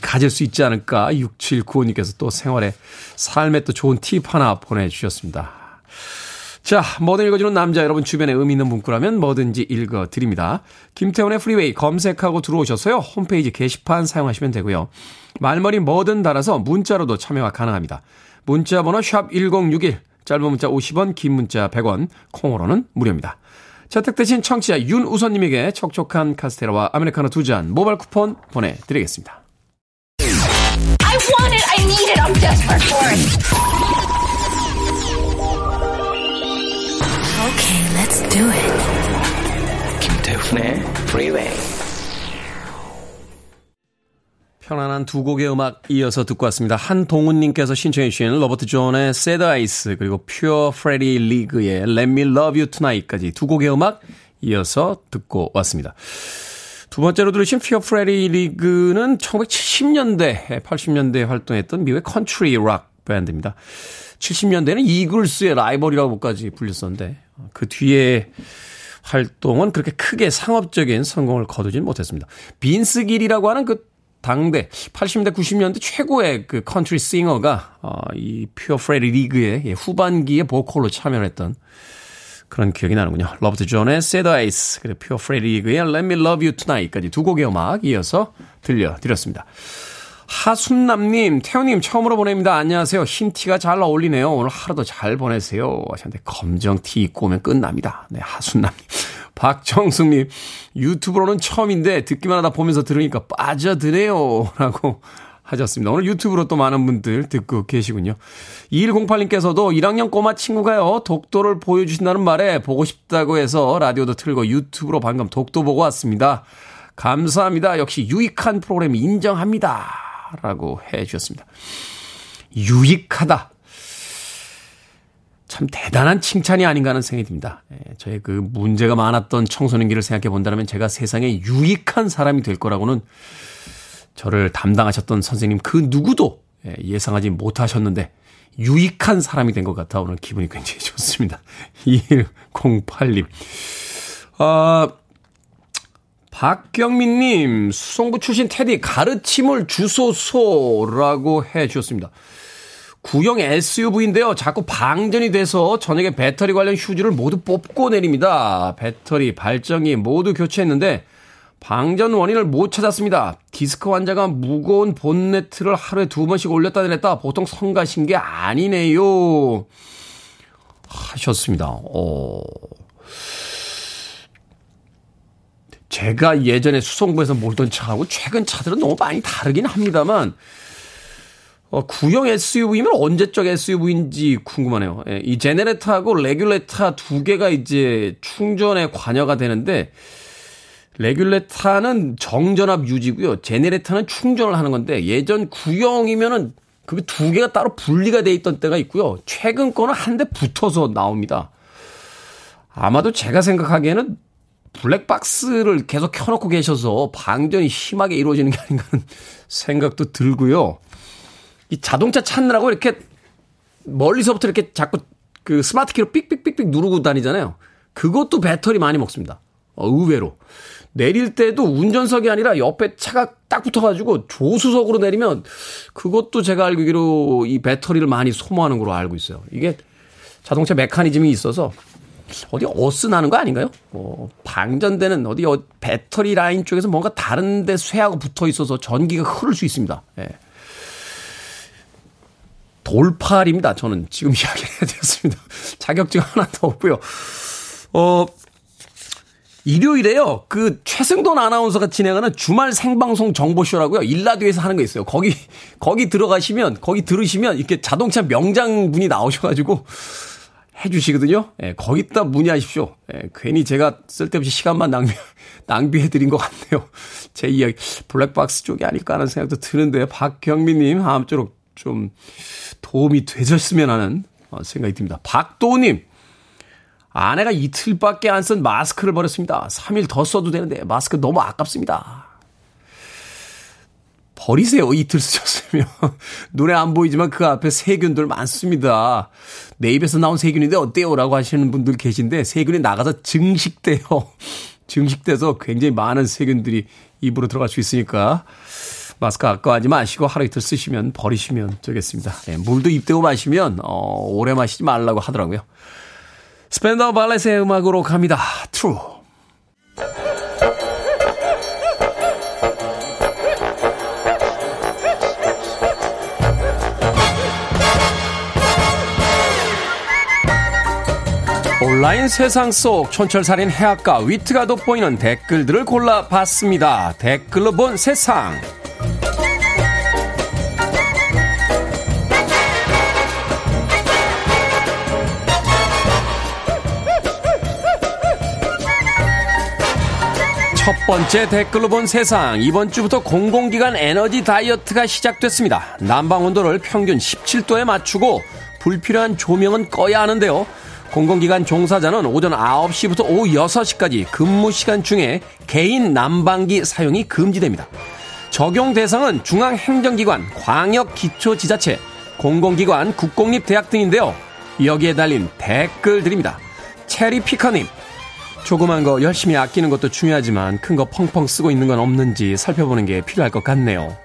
Speaker 1: 가질 수 있지 않을까. 6795님께서 또 생활에, 삶에 또 좋은 팁 하나 보내주셨습니다. 자, 뭐든 읽어주는 남자 여러분 주변에 의미 있는 문구라면 뭐든지 읽어드립니다. 김태훈의 프리웨이 검색하고 들어오셔서요. 홈페이지 게시판 사용하시면 되고요. 말머리 뭐든 달아서 문자로도 참여가 가능합니다. 문자 번호 샵 1061, 짧은 문자 50원, 긴 문자 100원, 콩으로는 무료입니다. 채택되신 청취자 윤우선님에게 촉촉한 카스테라와 아메리카노 두 잔 모바일 쿠폰 보내드리겠습니다.
Speaker 6: I want it. I need it. I'm desperate for it.
Speaker 3: Okay, let's do it.
Speaker 7: 김태훈의
Speaker 5: Freeway.
Speaker 1: 편안한 두 곡의 음악 이어서 듣고 왔습니다. 한동훈님께서 신청해 주신 로버트 존의 Sad Eyes 그리고 Pure Freddy League의 Let Me Love You Tonight까지 두 곡의 음악 이어서 듣고 왔습니다. 두 번째로 들으신 Pure Prairie League는 1970년대, 80년대에 활동했던 미국의 컨트리 락 밴드입니다. 70년대에는 이글스의 라이벌이라고까지 불렸었는데 그 뒤에 활동은 그렇게 크게 상업적인 성공을 거두진 못했습니다. 빈스 길이라고 하는 그 당대 80년대 90년대 최고의 그 컨트리 싱어가 어, 이 퓨어 프레리 리그의 후반기에 보컬로 참여를 했던 그런 기억이 나는군요. 로버트 존의 Sad Eyes 그리고 퓨어 프레리 리그의 Let Me Love You Tonight까지 두 곡의 음악 이어서 들려드렸습니다. 하순남님, 태훈님 처음으로 보냅니다. 안녕하세요. 흰 티가 잘 어울리네요. 오늘 하루도 잘 보내세요. 하셨는데 검정 티 입고 오면 끝납니다. 네, 하순남님. 박정숙님, 유튜브로는 처음인데 듣기만 하다 보면서 들으니까 빠져드네요. 라고 하셨습니다. 오늘 유튜브로 또 많은 분들 듣고 계시군요. 2108님께서도 1학년 꼬마 친구가요, 독도를 보여주신다는 말에 보고 싶다고 해서 라디오도 틀고 유튜브로 방금 독도 보고 왔습니다. 감사합니다. 역시 유익한 프로그램 인정합니다. 라고 해 주셨습니다. 유익하다. 참 대단한 칭찬이 아닌가 하는 생각이 듭니다. 예, 저의 그 문제가 많았던 청소년기를 생각해 본다면 제가 세상에 유익한 사람이 될 거라고는 저를 담당하셨던 선생님 그 누구도 예, 예상하지 못하셨는데 유익한 사람이 된 것 같아 오늘 기분이 굉장히 좋습니다. 2108님. 아, 박경민님, 수성구 출신 테디 가르침을 주소서라고 해 주셨습니다. 구형 SUV인데요. 자꾸 방전이 돼서 저녁에 배터리 관련 휴지를 모두 뽑고 내립니다. 배터리, 발전기 모두 교체했는데 방전 원인을 못 찾았습니다. 디스크 환자가 무거운 본네트를 하루에 두 번씩 올렸다 내렸다 보통 성가신 게 아니네요. 하셨습니다. 어. 제가 예전에 수성구에서 몰던 차하고 최근 차들은 너무 많이 다르긴 합니다만, 어, 구형 SUV면 언제적 SUV인지 궁금하네요. 예, 이 제네레터하고 레귤레터 두 개가 이제 충전에 관여가 되는데, 레귤레터는 정전압 유지고요. 제네레터는 충전을 하는 건데, 예전 구형이면은 그게 두 개가 따로 분리가 돼 있던 때가 있고요. 최근 거는 한 대 붙어서 나옵니다. 아마도 제가 생각하기에는 블랙박스를 계속 켜놓고 계셔서 방전이 심하게 이루어지는 게 아닌가 하는 생각도 들고요. 이 자동차 찾느라고 이렇게 멀리서부터 이렇게 자꾸 그 스마트 키로 삑삑삑삑 누르고 다니잖아요. 그것도 배터리 많이 먹습니다. 어, 의외로. 내릴 때도 운전석이 아니라 옆에 차가 딱 붙어가지고 조수석으로 내리면 그것도 제가 알기로 이 배터리를 많이 소모하는 걸로 알고 있어요. 이게 자동차 메커니즘이 있어서 어디 어스 나는 거 아닌가요? 어, 방전되는 어디 어, 배터리 라인 쪽에서 뭔가 다른 데 쇠하고 붙어 있어서 전기가 흐를 수 있습니다. 예. 돌팔입니다. 저는 지금 이야기를 해드렸습니다. 자격증 하나도 없고요. 어, 일요일에요. 그 최승돈 아나운서가 진행하는 주말 생방송 정보쇼라고요. 일라디오에서 하는 거 있어요. 거기 거기 들어가시면 거기 들으시면 이렇게 자동차 명장 분이 나오셔가지고 해주시거든요. 예, 거기다 문의하십시오. 예, 괜히 제가 쓸데없이 시간만 낭비 낭비해드린 것 같네요. 제 이야기 블랙박스 쪽이 아닐까 하는 생각도 드는데 박경민님 아무쪼록 좀 도움이 되셨으면 하는 어, 생각이 듭니다. 박도우님 아내가 이틀밖에 안 쓴 마스크를 버렸습니다. 3일 더 써도 되는데 마스크 너무 아깝습니다. 버리세요. 이틀 쓰셨으면. 눈에 안 보이지만 그 앞에 세균들 많습니다. 내 입에서 나온 세균인데 어때요? 라고 하시는 분들 계신데 세균이 나가서 증식돼요. 증식돼서 굉장히 많은 세균들이 입으로 들어갈 수 있으니까 마스크 아까워하지 마시고 하루 이틀 쓰시면 버리시면 되겠습니다. 네, 물도 입대고 마시면 어, 오래 마시지 말라고 하더라고요. 스팬다우 발레의 음악으로 갑니다. True. 온라인 세상 속 촌철살인 해학과 위트가 돋보이는 댓글들을 골라봤습니다. 댓글로 본 세상. 첫 번째 댓글로 본 세상. 이번 주부터 공공기관 에너지 다이어트가 시작됐습니다. 난방 온도를 평균 17도에 맞추고 불필요한 조명은 꺼야 하는데요. 공공기관 종사자는 오전 9시부터 오후 6시까지 근무 시간 중에 개인 난방기 사용이 금지됩니다. 적용 대상은 중앙행정기관, 광역기초지자체, 공공기관, 국공립대학 등인데요. 여기에 달린 댓글들입니다. 체리피카님, 조그만 거 열심히 아끼는 것도 중요하지만 큰 거 펑펑 쓰고 있는 건 없는지 살펴보는 게 필요할 것 같네요.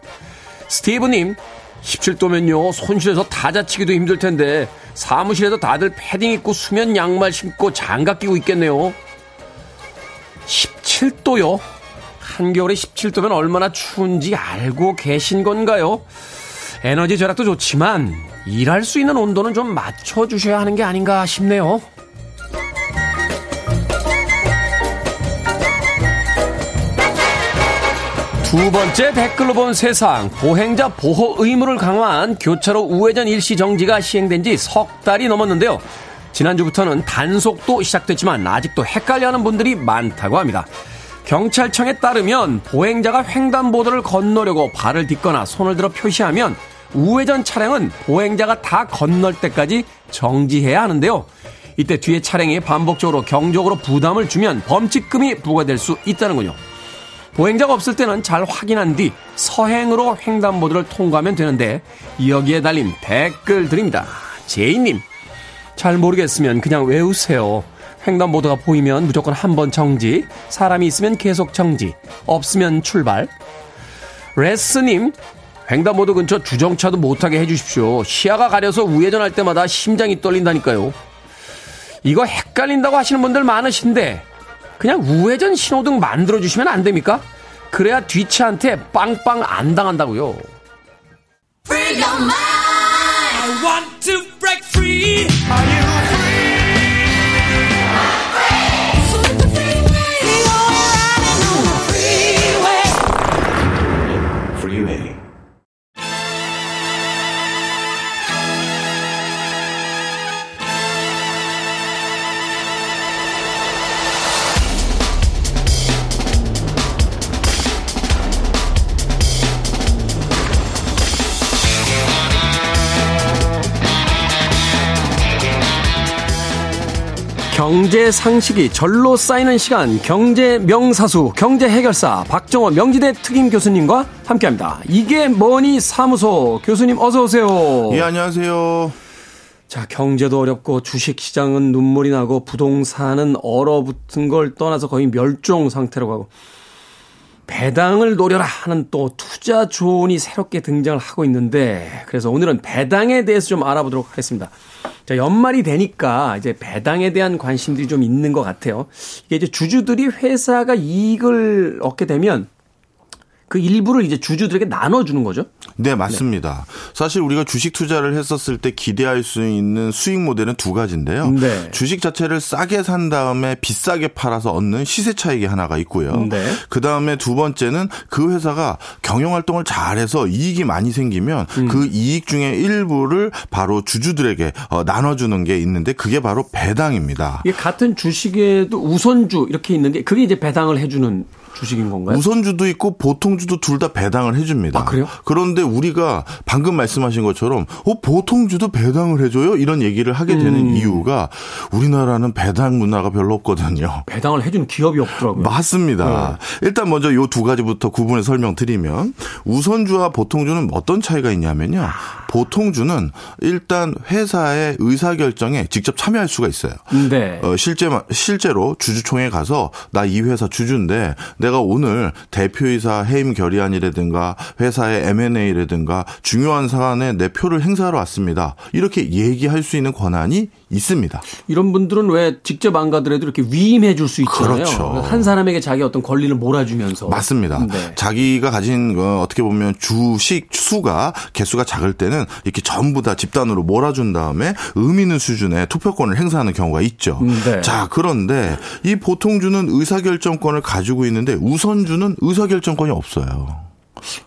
Speaker 1: 스티브님, 17도면요, 손실해서 다 자치기도 힘들 텐데, 사무실에서 다들 패딩 입고 수면 양말 신고 장갑 끼고 있겠네요. 17도요? 한겨울에 17도면 얼마나 추운지 알고 계신 건가요? 에너지 절약도 좋지만, 일할 수 있는 온도는 좀 맞춰주셔야 하는 게 아닌가 싶네요. 두 번째 댓글로 본 세상 보행자 보호 의무를 강화한 교차로 우회전 일시 정지가 시행된 지 석 달이 넘었는데요. 지난주부터는 단속도 시작됐지만 아직도 헷갈려하는 분들이 많다고 합니다. 경찰청에 따르면 보행자가 횡단보도를 건너려고 발을 딛거나 손을 들어 표시하면 우회전 차량은 보행자가 다 건널 때까지 정지해야 하는데요. 이때 뒤에 차량이 반복적으로 경적으로 부담을 주면 범칙금이 부과될 수 있다는군요. 보행자가 없을 때는 잘 확인한 뒤 서행으로 횡단보도를 통과하면 되는데 여기에 달린 댓글 드립니다. 제이님, 잘 모르겠으면 그냥 외우세요. 횡단보도가 보이면 무조건 한 번 정지, 사람이 있으면 계속 정지, 없으면 출발. 레스님, 횡단보도 근처 주정차도 못하게 해주십시오. 시야가 가려서 우회전할 때마다 심장이 떨린다니까요. 이거 헷갈린다고 하시는 분들 많으신데 그냥 우회전 신호등 만들어주시면 안 됩니까? 그래야 뒷차한테 빵빵 안 당한다고요. 경제 상식이 절로 쌓이는 시간 경제 명사수 경제 해결사 박정호 명지대 특임 교수님과 함께합니다. 이게 뭐니 사무소 교수님 어서 오세요.
Speaker 8: 예, 안녕하세요.
Speaker 1: 자 경제도 어렵고 주식 시장은 눈물이 나고 부동산은 얼어붙은 걸 떠나서 거의 멸종 상태로 가고 배당을 노려라 하는 또 투자 조언이 새롭게 등장을 하고 있는데 그래서 오늘은 배당에 대해서 좀 알아보도록 하겠습니다. 자, 연말이 되니까 이제 배당에 대한 관심들이 좀 있는 것 같아요. 이게 이제 주주들이 회사가 이익을 얻게 되면 그 일부를 이제 주주들에게 나눠주는 거죠.
Speaker 8: 네, 맞습니다. 사실 우리가 주식 투자를 했었을 때 기대할 수 있는 수익 모델은 두 가지인데요.
Speaker 1: 네.
Speaker 8: 주식 자체를 싸게 산 다음에 비싸게 팔아서 얻는 시세 차익이 하나가 있고요.
Speaker 1: 네.
Speaker 8: 그 다음에 두 번째는 그 회사가 경영 활동을 잘해서 이익이 많이 생기면
Speaker 1: 음.
Speaker 8: 그 이익 중에 일부를 바로 주주들에게 어, 나눠주는 게 있는데 그게 바로 배당입니다.
Speaker 1: 같은 주식에도 우선주 이렇게 있는 게 그게 이제 배당을 해주는 주식인 건가요?
Speaker 8: 우선주도 있고 보통주도 둘 다 배당을 해줍니다.
Speaker 1: 아, 그래요?
Speaker 8: 그런데 우리가 방금 말씀하신 것처럼 어 보통주도 배당을 해줘요 이런 얘기를 하게 되는
Speaker 1: 음.
Speaker 8: 이유가 우리나라는 배당 문화가 별로 없거든요.
Speaker 1: 배당을 해주는 기업이 없더라고요.
Speaker 8: 맞습니다.
Speaker 1: 네.
Speaker 8: 일단 먼저 요 두 가지부터 구분해 설명드리면 우선주와 보통주는 어떤 차이가 있냐면요. 보통주는 일단 회사의 의사 결정에 직접 참여할 수가 있어요.
Speaker 1: 네.
Speaker 8: 어, 실제 실제로 주주총회 가서 나 이 회사 주주인데 내가 오늘 대표이사 해임 결의안이라든가 회사의 M&A라든가 중요한 사안에 내 표를 행사하러 왔습니다. 이렇게 얘기할 수 있는 권한이 있습니다.
Speaker 1: 이런 분들은 왜 직접 안 가더라도 이렇게 위임해 줄 수 있잖아요.
Speaker 8: 그렇죠.
Speaker 1: 한 사람에게 자기 어떤 권리를 몰아주면서.
Speaker 8: 맞습니다.
Speaker 1: 네.
Speaker 8: 자기가 가진 어, 어떻게 보면 주식 수가 개수가 작을 때는 이렇게 전부 다 집단으로 몰아준 다음에 의미 있는 수준의 투표권을 행사하는 경우가 있죠.
Speaker 1: 네.
Speaker 8: 자 그런데 이 보통주는 의사결정권을 가지고 있는데 우선주는 의사결정권이 없어요.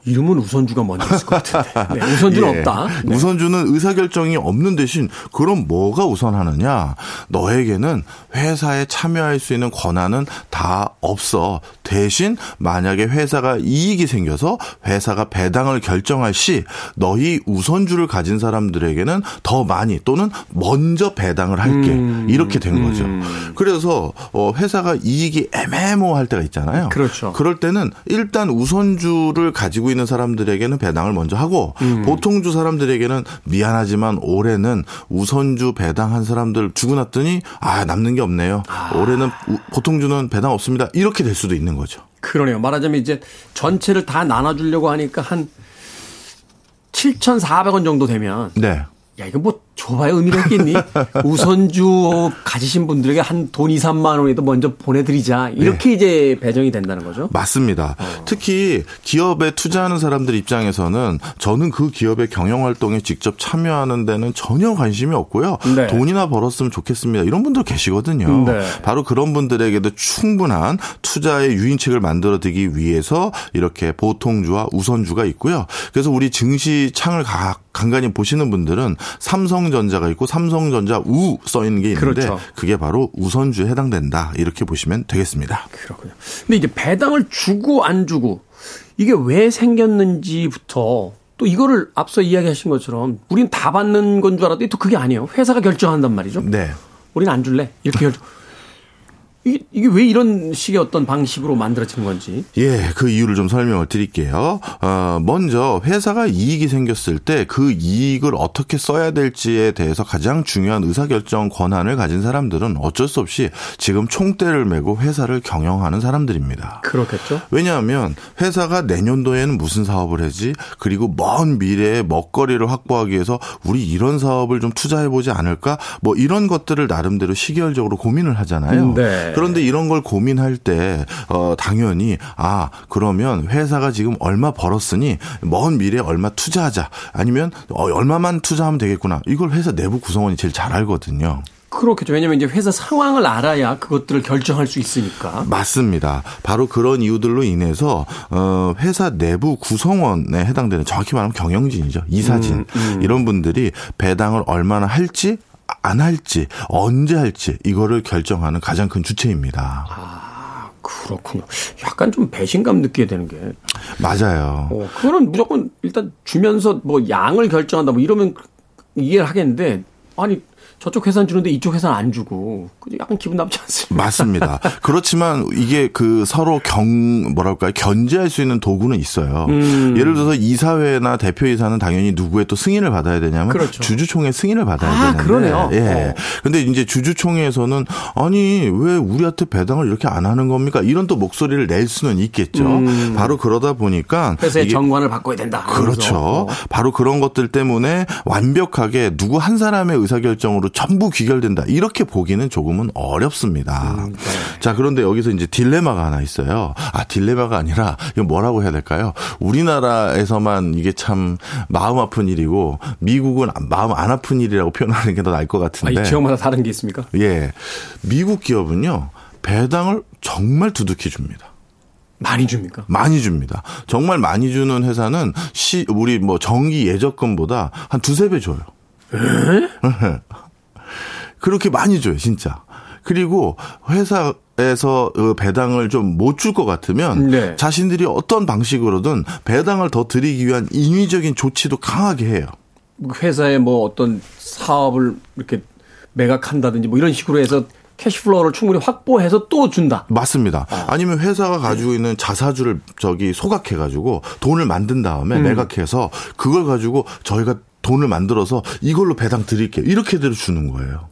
Speaker 1: 이름은 우선주가 먼저 있을 것 같은데. 네, 우선주는
Speaker 8: 예.
Speaker 1: 없다. 네.
Speaker 8: 우선주는 의사결정이 없는 대신 그럼 뭐가 우선하느냐? 너에게는 회사에 참여할 수 있는 권한은 다 없어. 대신 만약에 회사가 이익이 생겨서 회사가 배당을 결정할 시 너희 우선주를 가진 사람들에게는 더 많이 또는 먼저 배당을 할게.
Speaker 1: 음.
Speaker 8: 이렇게 된 거죠. 그래서 어, 회사가 이익이 애매모호할 때가 있잖아요.
Speaker 1: 그렇죠.
Speaker 8: 그럴 때는 일단 우선주를 가지고 있는 사람들에게는 배당을 먼저 하고
Speaker 1: 음.
Speaker 8: 보통주 사람들에게는 미안하지만 올해는 우선주 배당한 사람들 주고 났더니 아 남는 게 없네요. 올해는 우- 보통주는 배당 없습니다. 이렇게 될 수도 있는 거죠.
Speaker 1: 그러네요. 말하자면 이제 전체를 다 나눠주려고 하니까 한 7,400원 정도 되면
Speaker 8: 네.
Speaker 1: 야, 이거 뭐 줘봐야 의미가 있겠니? 우선주 가지신 분들에게 한 돈 2, 3만 원이라도 먼저 보내드리자. 이렇게 이제 배정이 된다는 거죠.
Speaker 8: 맞습니다. 특히 기업에 투자하는 사람들 입장에서는 저는 그 기업의 경영 활동에 직접 참여하는 데는 전혀 관심이 없고요.
Speaker 1: 네.
Speaker 8: 돈이나 벌었으면 좋겠습니다. 이런 분들 계시거든요.
Speaker 1: 네.
Speaker 8: 바로 그런 분들에게도 충분한 투자의 유인책을 만들어 드기 위해서 이렇게 보통주와 우선주가 있고요. 그래서 우리 증시 창을 가- 간간히 보시는 분들은 삼성전자가 있고 삼성전자 우 써 있는 게 있는데
Speaker 1: 그렇죠.
Speaker 8: 그게 바로 우선주에 해당된다. 이렇게 보시면 되겠습니다.
Speaker 1: 그렇군요. 근데 이제 배당을 주고 안 주고 이게 왜 생겼는지부터 또 이거를 앞서 이야기하신 것처럼 우린 다 받는 건 줄 알았더니 또 그게 아니에요. 회사가 결정한단 말이죠.
Speaker 8: 네.
Speaker 1: 우린 안 줄래. 이렇게 결정. 이게, 이게 왜 이런 식의 어떤 방식으로 만들어지는 건지.
Speaker 8: 예, 그 이유를 좀 설명을 드릴게요. 어, 먼저 회사가 이익이 생겼을 때 그 이익을 어떻게 써야 될지에 대해서 가장 중요한 의사결정 권한을 가진 사람들은 어쩔 수 없이 지금 총대를 메고 회사를 경영하는 사람들입니다.
Speaker 1: 그렇겠죠.
Speaker 8: 왜냐하면 회사가 내년도에는 무슨 사업을 하지 그리고 먼 미래에 먹거리를 확보하기 위해서 우리 이런 사업을 좀 투자해 보지 않을까 뭐 이런 것들을 나름대로 시기열적으로 고민을 하잖아요.
Speaker 1: 네.
Speaker 8: 그런데 이런 걸 고민할 때 어, 당연히 아 그러면 회사가 지금 얼마 벌었으니 먼 미래에 얼마 투자하자 아니면 어, 얼마만 투자하면 되겠구나 이걸 회사 내부 구성원이 제일 잘 알거든요.
Speaker 1: 그렇겠죠. 왜냐면 이제 회사 상황을 알아야 그것들을 결정할 수 있으니까.
Speaker 8: 맞습니다. 바로 그런 이유들로 인해서 어 회사 내부 구성원에 해당되는 정확히 말하면 경영진이죠. 이사진 이런 분들이 배당을 얼마나 할지 안 할지 언제 할지 이거를 결정하는 가장 큰 주체입니다.
Speaker 1: 그렇군요. 약간 좀 배신감 느끼게 되는 게.
Speaker 8: 맞아요.
Speaker 1: 어, 그거는 무조건 일단 주면서 뭐 양을 결정한다 뭐 이러면 이해를 하겠는데 아니 저쪽 회사는 주는데 이쪽 회사는 안 주고 약간 기분 나쁘지 않습니까?
Speaker 8: 맞습니다. 그렇지만 이게 그 서로 경 뭐랄까요 견제할 수 있는 도구는 있어요.
Speaker 1: 음.
Speaker 8: 예를 들어서 이사회나 대표이사는 당연히 누구의 또 승인을 받아야 되냐면
Speaker 1: 그렇죠.
Speaker 8: 주주총회 승인을 받아야
Speaker 1: 아,
Speaker 8: 되는데
Speaker 1: 그러네요.
Speaker 8: 예.
Speaker 1: 어.
Speaker 8: 근데 이제 주주총회에서는 아니 왜 우리한테 배당을 이렇게 안 하는 겁니까? 이런 또 목소리를 낼 수는 있겠죠. 바로 그러다 보니까
Speaker 1: 음. 회사의 정관을 바꿔야 된다.
Speaker 8: 그렇죠.
Speaker 1: 어.
Speaker 8: 바로 그런 것들 때문에 완벽하게 누구 한 사람의 의사결정으로 전부 귀결된다. 이렇게 보기는 조금은 어렵습니다.
Speaker 1: 음, 네.
Speaker 8: 자, 그런데 여기서 이제 딜레마가 하나 있어요. 아, 딜레마가 아니라 이거 뭐라고 해야 될까요? 우리나라에서만 이게 참 마음 아픈 일이고 미국은 마음 안 아픈 일이라고 표현하는 게 더 나을 것
Speaker 1: 아,
Speaker 8: 같은데.
Speaker 1: 이 지역마다 다른 게 있습니까?
Speaker 8: 예. 미국 기업은요. 배당을 정말 두둑히 줍니다.
Speaker 1: 많이 줍니까?
Speaker 8: 많이 줍니다. 정말 많이 주는 회사는 시 우리 뭐 정기 예적금보다 한 두세 배 줘요. 그렇게 많이 줘요, 진짜. 그리고 회사 에서 어, 배당을 좀 못 줄 것 같으면
Speaker 1: 네.
Speaker 8: 자신들이 어떤 방식으로든 배당을 더 드리기 위한 인위적인 조치도 강하게 해요.
Speaker 1: 회사에 뭐 어떤 사업을 이렇게 매각한다든지 뭐 이런 식으로 해서 cash flow를 충분히 확보해서 또 준다.
Speaker 8: 맞습니다. 아니면 회사가 가지고 있는 자사주를 저기 소각해 가지고 돈을 만든 다음에 매각해서 그걸 가지고 저희가 돈을 만들어서 이걸로 배당 드릴게요. 이렇게 대로 주는 거예요.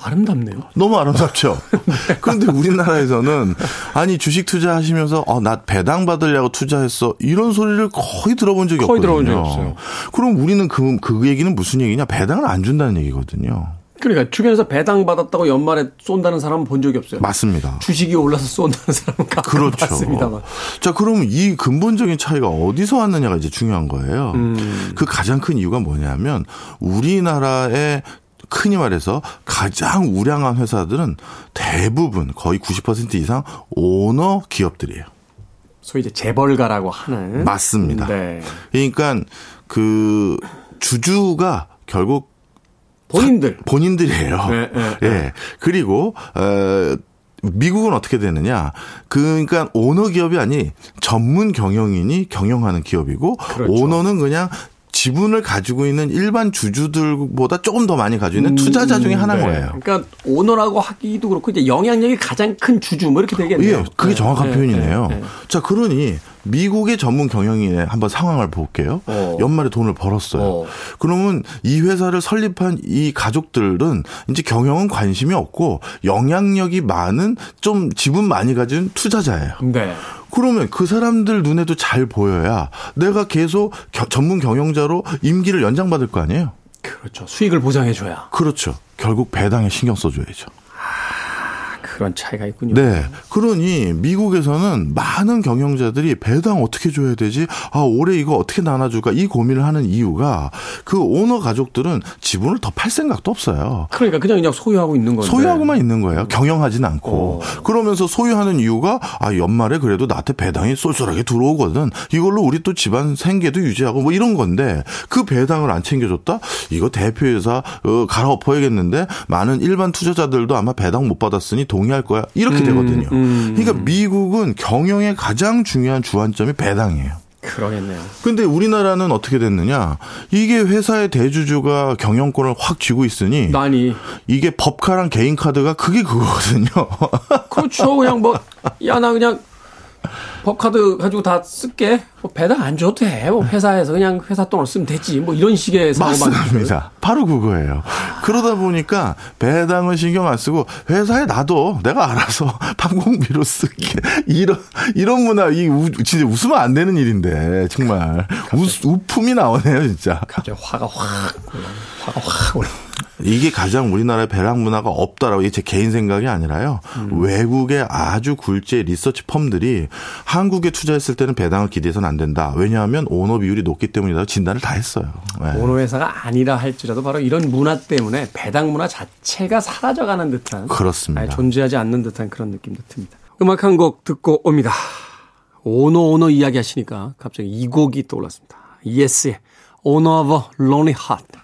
Speaker 1: 아름답네요.
Speaker 8: 너무 아름답죠? 그런데 우리나라에서는 아니 주식 투자하시면서 어, 나 배당 받으려고 투자했어. 이런 소리를 거의 들어본 적이
Speaker 1: 거의
Speaker 8: 없거든요.
Speaker 1: 들어본 적이 없어요.
Speaker 8: 그럼 우리는 그, 그 얘기는 무슨 얘기냐? 배당을 안 준다는 얘기거든요.
Speaker 1: 그러니까 주변에서 배당 받았다고 연말에 쏜다는 사람은 본 적이 없어요.
Speaker 8: 맞습니다.
Speaker 1: 주식이 올라서 쏜다는 사람은 가끔
Speaker 8: 그렇죠.
Speaker 1: 봤습니다만.
Speaker 8: 자, 그럼 이 근본적인 차이가 어디서 왔느냐가 이제 중요한 거예요.
Speaker 1: 음.
Speaker 8: 그 가장 큰 이유가 뭐냐면 우리나라의 흔히 말해서 가장 우량한 회사들은 대부분 거의 90% 이상 오너 기업들이에요.
Speaker 1: 소위 이제 재벌가라고 하는.
Speaker 8: 맞습니다.
Speaker 1: 네.
Speaker 8: 그러니까 그 주주가 결국
Speaker 1: 본인들.
Speaker 8: 본인들이에요.
Speaker 1: 네, 네,
Speaker 8: 예. 그리고 어 미국은 어떻게 되느냐? 그러니까 오너 기업이 아니 전문 경영인이 경영하는 기업이고
Speaker 1: 그렇죠.
Speaker 8: 오너는 그냥 지분을 가지고 있는 일반 주주들보다 조금 더 많이 가지고 있는 투자자 중에 하나인
Speaker 1: 네.
Speaker 8: 거예요.
Speaker 1: 그러니까 오너라고 하기도 그렇고 이제 영향력이 가장 큰 주주 뭐 이렇게 되겠네요.
Speaker 8: 예, 그게
Speaker 1: 네,
Speaker 8: 정확한
Speaker 1: 네,
Speaker 8: 표현이네요.
Speaker 1: 네, 네.
Speaker 8: 자, 그러니 미국의 전문 경영인의 한번 상황을 볼게요.
Speaker 1: 어.
Speaker 8: 연말에 돈을 벌었어요.
Speaker 1: 어.
Speaker 8: 그러면 이 회사를 설립한 이 가족들은 이제 경영은 관심이 없고 영향력이 많은 좀 지분 많이 가진 투자자예요.
Speaker 1: 네.
Speaker 8: 그러면 그 사람들 눈에도 잘 보여야 내가 계속 겨- 전문 경영자로 임기를 연장받을 거 아니에요?
Speaker 1: 그렇죠. 수익을 보장해줘야.
Speaker 8: 그렇죠. 결국 배당에 신경 써줘야죠.
Speaker 1: 그런 차이가 있군요.
Speaker 8: 네. 그러니 미국에서는 많은 경영자들이 배당 어떻게 줘야 되지? 아, 올해 이거 어떻게 나눠줄까? 이 고민을 하는 이유가 그 오너 가족들은 지분을 더 팔 생각도 없어요.
Speaker 1: 그러니까 그냥 그냥 소유하고 있는 건데.
Speaker 8: 소유하고만 있는 거예요. 경영하진 않고.
Speaker 1: 어.
Speaker 8: 그러면서 소유하는 이유가 아, 연말에 그래도 나한테 배당이 쏠쏠하게 들어오거든. 이걸로 우리 또 집안 생계도 유지하고 뭐 이런 건데 그 배당을 안 챙겨줬다? 이거 대표회사 어, 갈아엎어야겠는데 많은 일반 투자자들도 아마 배당 못 받았으니 동의 할 거야. 이렇게 되거든요.
Speaker 1: 음.
Speaker 8: 그러니까 미국은 경영의 가장 중요한 주안점이 배당이에요.
Speaker 1: 그러겠네요.
Speaker 8: 근데 우리나라는 어떻게 됐느냐? 이게 회사의 대주주가 경영권을 확 쥐고 있으니
Speaker 1: 난이
Speaker 8: 이게 법카랑 개인 카드가 그게 그거거든요.
Speaker 1: 그렇죠. 그냥 뭐 야 나 그냥 법카드 가지고 다 쓸게. 뭐 배당 안 줘도 돼. 뭐 회사에서 그냥 회사 돈을 쓰면 되지. 뭐 이런 식의
Speaker 8: 맞습니다. 바로 그거예요. 그러다 보니까 배당을 신경 안 쓰고 회사에 놔둬 내가 알아서 판공비로 쓸게 이런 이런 문화 이 우, 진짜 웃으면 안 되는 일인데 정말 우, 우품이 나오네요 진짜.
Speaker 1: 갑자기 화가 확 올라. 화가 확 올라.
Speaker 8: 이게 가장 우리나라의 배당 문화가 없다라고 이게 제 개인 생각이 아니라요. 외국의 아주 굴지의 리서치 펌들이 한국에 투자했을 때는 배당을 기대해서는 안 된다. 왜냐하면 오너 비율이 높기 때문이라고 진단을 다 했어요. 네.
Speaker 1: 오너 회사가 아니라 할지라도 바로 이런 문화 때문에 배당 문화 자체가 사라져가는 듯한
Speaker 8: 그렇습니다.
Speaker 1: 아예 존재하지 않는 듯한 그런 느낌도 듭니다. 음악 한 곡 듣고 옵니다. 오너 오너 이야기 하시니까 갑자기 이 곡이 떠올랐습니다. 예스의 of a Lonely Heart.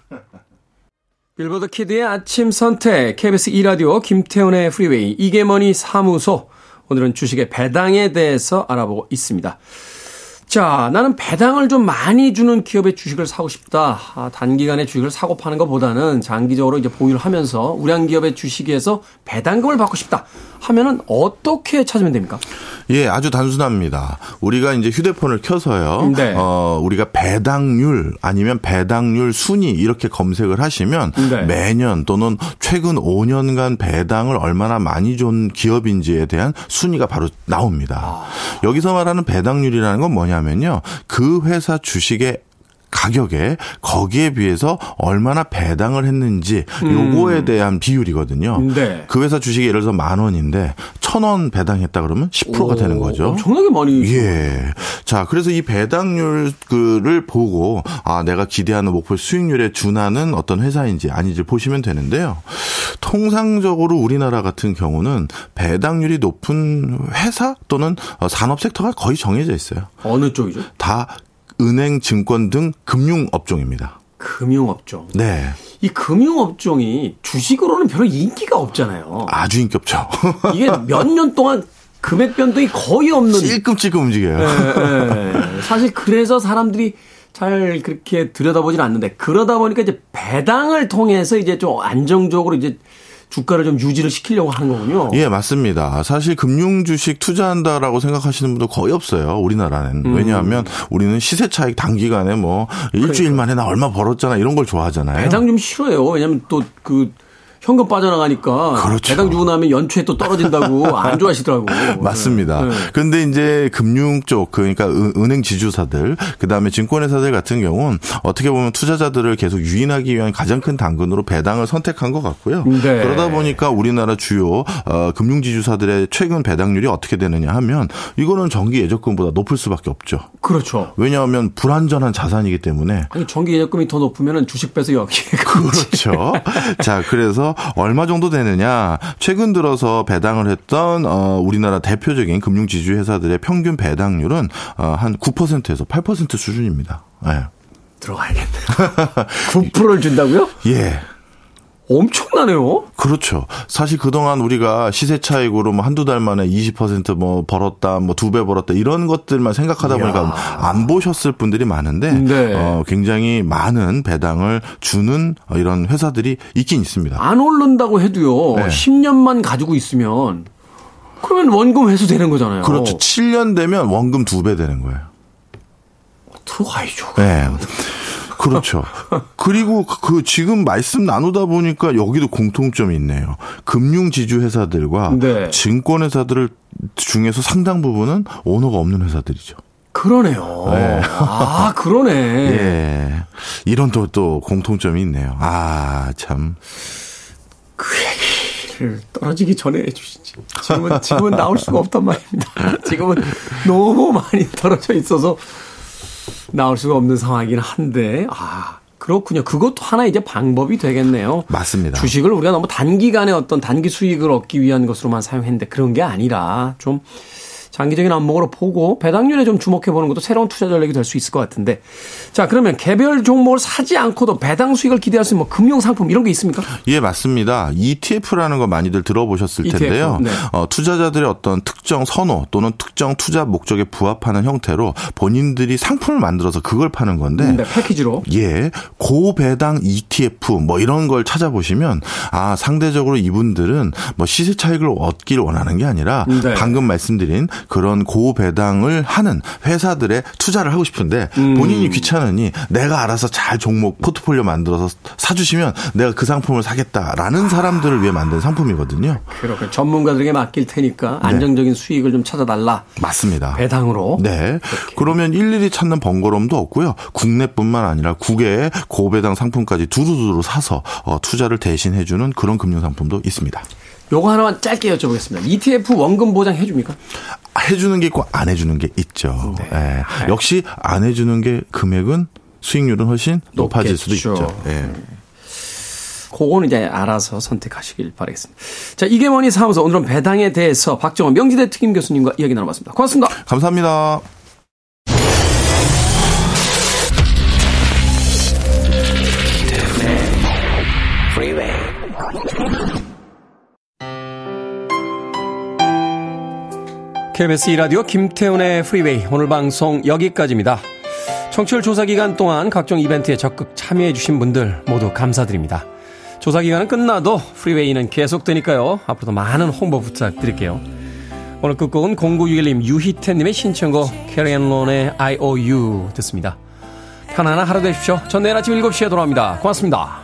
Speaker 1: 빌보드 키드의 아침 선택, KBS 2라디오, 김태훈의 프리웨이, 이게머니 사무소. 오늘은 주식의 배당에 대해서 알아보고 있습니다. 자, 나는 배당을 좀 많이 주는 기업의 주식을 사고 싶다. 아, 단기간에 주식을 사고 파는 것보다는 장기적으로 이제 보유를 하면서 우량 기업의 주식에서 배당금을 받고 싶다. 하면은 어떻게 찾으면 됩니까?
Speaker 8: 예, 아주 단순합니다. 우리가 이제 휴대폰을 켜서요.
Speaker 1: 네.
Speaker 8: 어, 우리가 배당률 아니면 배당률 순위 이렇게 검색을 하시면
Speaker 1: 네.
Speaker 8: 매년 또는 최근 5년간 배당을 얼마나 많이 준 기업인지에 대한 순위가 바로 나옵니다.
Speaker 1: 아.
Speaker 8: 여기서 말하는 배당률이라는 건 뭐냐면요. 그 회사 주식의 가격에 거기에 비해서 얼마나 배당을 했는지 요거에 대한 비율이거든요.
Speaker 1: 음. 네.
Speaker 8: 그 회사 주식이 예를 들어서 만 원인데 천 원 배당했다 그러면 10%가 되는 거죠.
Speaker 1: 엄청나게 많이.
Speaker 8: 예. 자, 그래서 이 배당률을 보고 아, 내가 기대하는 목표 수익률에 준하는 어떤 회사인지 아닌지 보시면 되는데요. 통상적으로 우리나라 같은 경우는 배당률이 높은 회사 또는 어, 산업 섹터가 거의 정해져 있어요.
Speaker 1: 어느 쪽이죠?
Speaker 8: 다 은행, 증권 등 금융 업종입니다.
Speaker 1: 금융업종.
Speaker 8: 네.
Speaker 1: 이 금융업종이 주식으로는 별로 인기가 없잖아요.
Speaker 8: 아주 인기 없죠.
Speaker 1: 이게 몇 년 동안 금액 변동이 거의 없는.
Speaker 8: 찔끔찔끔 움직여요.
Speaker 1: 예, 예. 사실 그래서 사람들이 잘 그렇게 들여다보진 않는데 그러다 보니까 이제 배당을 통해서 이제 좀 안정적으로 이제 주가를 좀 유지를 시키려고 하는 거군요.
Speaker 8: 예, 맞습니다. 사실 금융 주식 투자한다라고 생각하시는 분도 거의 없어요. 우리나라는.
Speaker 1: 음.
Speaker 8: 왜냐하면 우리는 시세 차익 단기간에 뭐 일주일 만에 나 얼마 벌었잖아 이런 걸 좋아하잖아요.
Speaker 1: 그러니까. 배당 좀 싫어요. 왜냐면 또 그 현금 빠져나가니까
Speaker 8: 그렇죠.
Speaker 1: 배당 주고 나면 연초에 또 떨어진다고 안 좋아하시더라고.
Speaker 8: 맞습니다.
Speaker 1: 네.
Speaker 8: 근데 이제 금융 쪽 그러니까 은- 은행 지주사들 그다음에 증권회사들 같은 경우는 어떻게 보면 투자자들을 계속 유인하기 위한 가장 큰 당근으로 배당을 선택한 것 같고요.
Speaker 1: 네.
Speaker 8: 그러다 보니까 우리나라 주요 어, 금융 지주사들의 최근 배당률이 어떻게 되느냐 하면 이거는 정기 예적금보다 높을 수밖에 없죠.
Speaker 1: 그렇죠.
Speaker 8: 왜냐하면 불안전한 자산이기 때문에
Speaker 1: 아니 전기 예적금이 더 높으면 주식 빼서 여기에
Speaker 8: 그렇죠. 자, 그래서 얼마 정도 되느냐? 최근 들어서 배당을 했던 어 우리나라 대표적인 금융 지주 회사들의 평균 배당률은 어 한 9%에서 8% 수준입니다. 예.
Speaker 1: 들어가야겠네. 9%를 준다고요?
Speaker 8: 예.
Speaker 1: 엄청나네요.
Speaker 8: 그렇죠. 사실 그동안 우리가 시세 차익으로 뭐 한두 달 만에 20%뭐 벌었다, 뭐 두 배 벌었다 이런 것들만 생각하다 보니까 안 보셨을 분들이 많은데
Speaker 1: 네.
Speaker 8: 어 굉장히 많은 배당을 주는 어, 이런 회사들이 있긴 있습니다.
Speaker 1: 안 오른다고 해도요.
Speaker 8: 네.
Speaker 1: 10년만 가지고 있으면 그러면 원금 회수되는 거잖아요.
Speaker 8: 그렇죠. 7년 되면 원금 두 배 되는 거예요.
Speaker 1: 들어가야죠.
Speaker 8: 네. 그렇죠. 그리고 그 지금 말씀 나누다 보니까 여기도 공통점이 있네요. 금융 지주 회사들과
Speaker 1: 네.
Speaker 8: 증권 회사들을 중에서 상당 부분은 오너가 없는 회사들이죠.
Speaker 1: 그러네요. 아, 그러네.
Speaker 8: 예. 이런 또, 또 공통점이 있네요. 아, 참.
Speaker 1: 그 얘기를 떨어지기 전에 해주시지. 지금은, 지금은 나올 수가 없단 말입니다. 지금은 너무 많이 떨어져 있어서 나올 수가 없는 상황이긴 한데, 아, 그렇군요. 그것도 하나 이제 방법이 되겠네요.
Speaker 8: 맞습니다.
Speaker 1: 주식을 우리가 너무 단기간에 어떤 단기 수익을 얻기 위한 것으로만 사용했는데 그런 게 아니라 좀 장기적인 안목으로 보고 배당률에 좀 주목해 보는 것도 새로운 투자 전략이 될 수 있을 것 같은데. 자, 그러면 개별 종목을 사지 않고도 배당 수익을 기대할 수 있는 뭐 금융 상품 이런 게 있습니까?
Speaker 8: 예, 맞습니다. ETF라는 거 많이들 들어보셨을
Speaker 1: ETF,
Speaker 8: 텐데요.
Speaker 1: 네.
Speaker 8: 어, 투자자들의 어떤 특정 선호 또는 특정 투자 목적에 부합하는 형태로 본인들이 상품을 만들어서 그걸 파는 건데
Speaker 1: 네, 패키지로.
Speaker 8: 예, 고배당 ETF 뭐 이런 걸 찾아보시면 아 상대적으로 이분들은 뭐 시세 차익을 얻기를 원하는 게 아니라
Speaker 1: 네.
Speaker 8: 방금 말씀드린 그런 고배당을 하는 회사들의 투자를 하고 싶은데
Speaker 1: 음.
Speaker 8: 본인이 귀찮으니 내가 알아서 잘 종목 포트폴리오 만들어서 사주시면 내가 그 상품을 사겠다라는 사람들을 위해 만든 상품이거든요.
Speaker 1: 그렇게 전문가들에게 맡길 테니까 안정적인 수익을 좀 찾아달라.
Speaker 8: 맞습니다.
Speaker 1: 배당으로.
Speaker 8: 네. 그러면 일일이 찾는 번거로움도 없고요. 국내뿐만 아니라 국외에 고배당 상품까지 두루두루 사서 어, 투자를 대신해주는 그런 금융 상품도 있습니다.
Speaker 1: 요거 하나만 짧게 여쭤보겠습니다. ETF 원금 보장 해줍니까?
Speaker 8: 해주는 게 있고 안 해주는 게 있죠.
Speaker 1: 네.
Speaker 8: 예. 역시 안 해주는 게 금액은 수익률은 훨씬 높아질 수도
Speaker 1: 높겠죠.
Speaker 8: 있죠. 예.
Speaker 1: 그거는 이제 알아서 선택하시길 바라겠습니다. 자, 이게 뭐니 사무소 오늘은 배당에 대해서 박정원 명지대 특임 교수님과 이야기 나눠봤습니다. 고맙습니다.
Speaker 8: 감사합니다.
Speaker 1: KBS 이라디오 김태훈의 프리웨이 오늘 방송 여기까지입니다. 청취율 조사 기간 동안 각종 이벤트에 적극 참여해 주신 분들 모두 감사드립니다. 조사 기간은 끝나도 프리웨이는 계속되니까요. 앞으로도 많은 홍보 부탁드릴게요. 오늘 끝곡은 0961님 유희태님의 신청곡 캐리 앤 론의 IOU 듣습니다. 편안한 하루 되십시오. 전 내일 아침 7시에 돌아옵니다. 고맙습니다.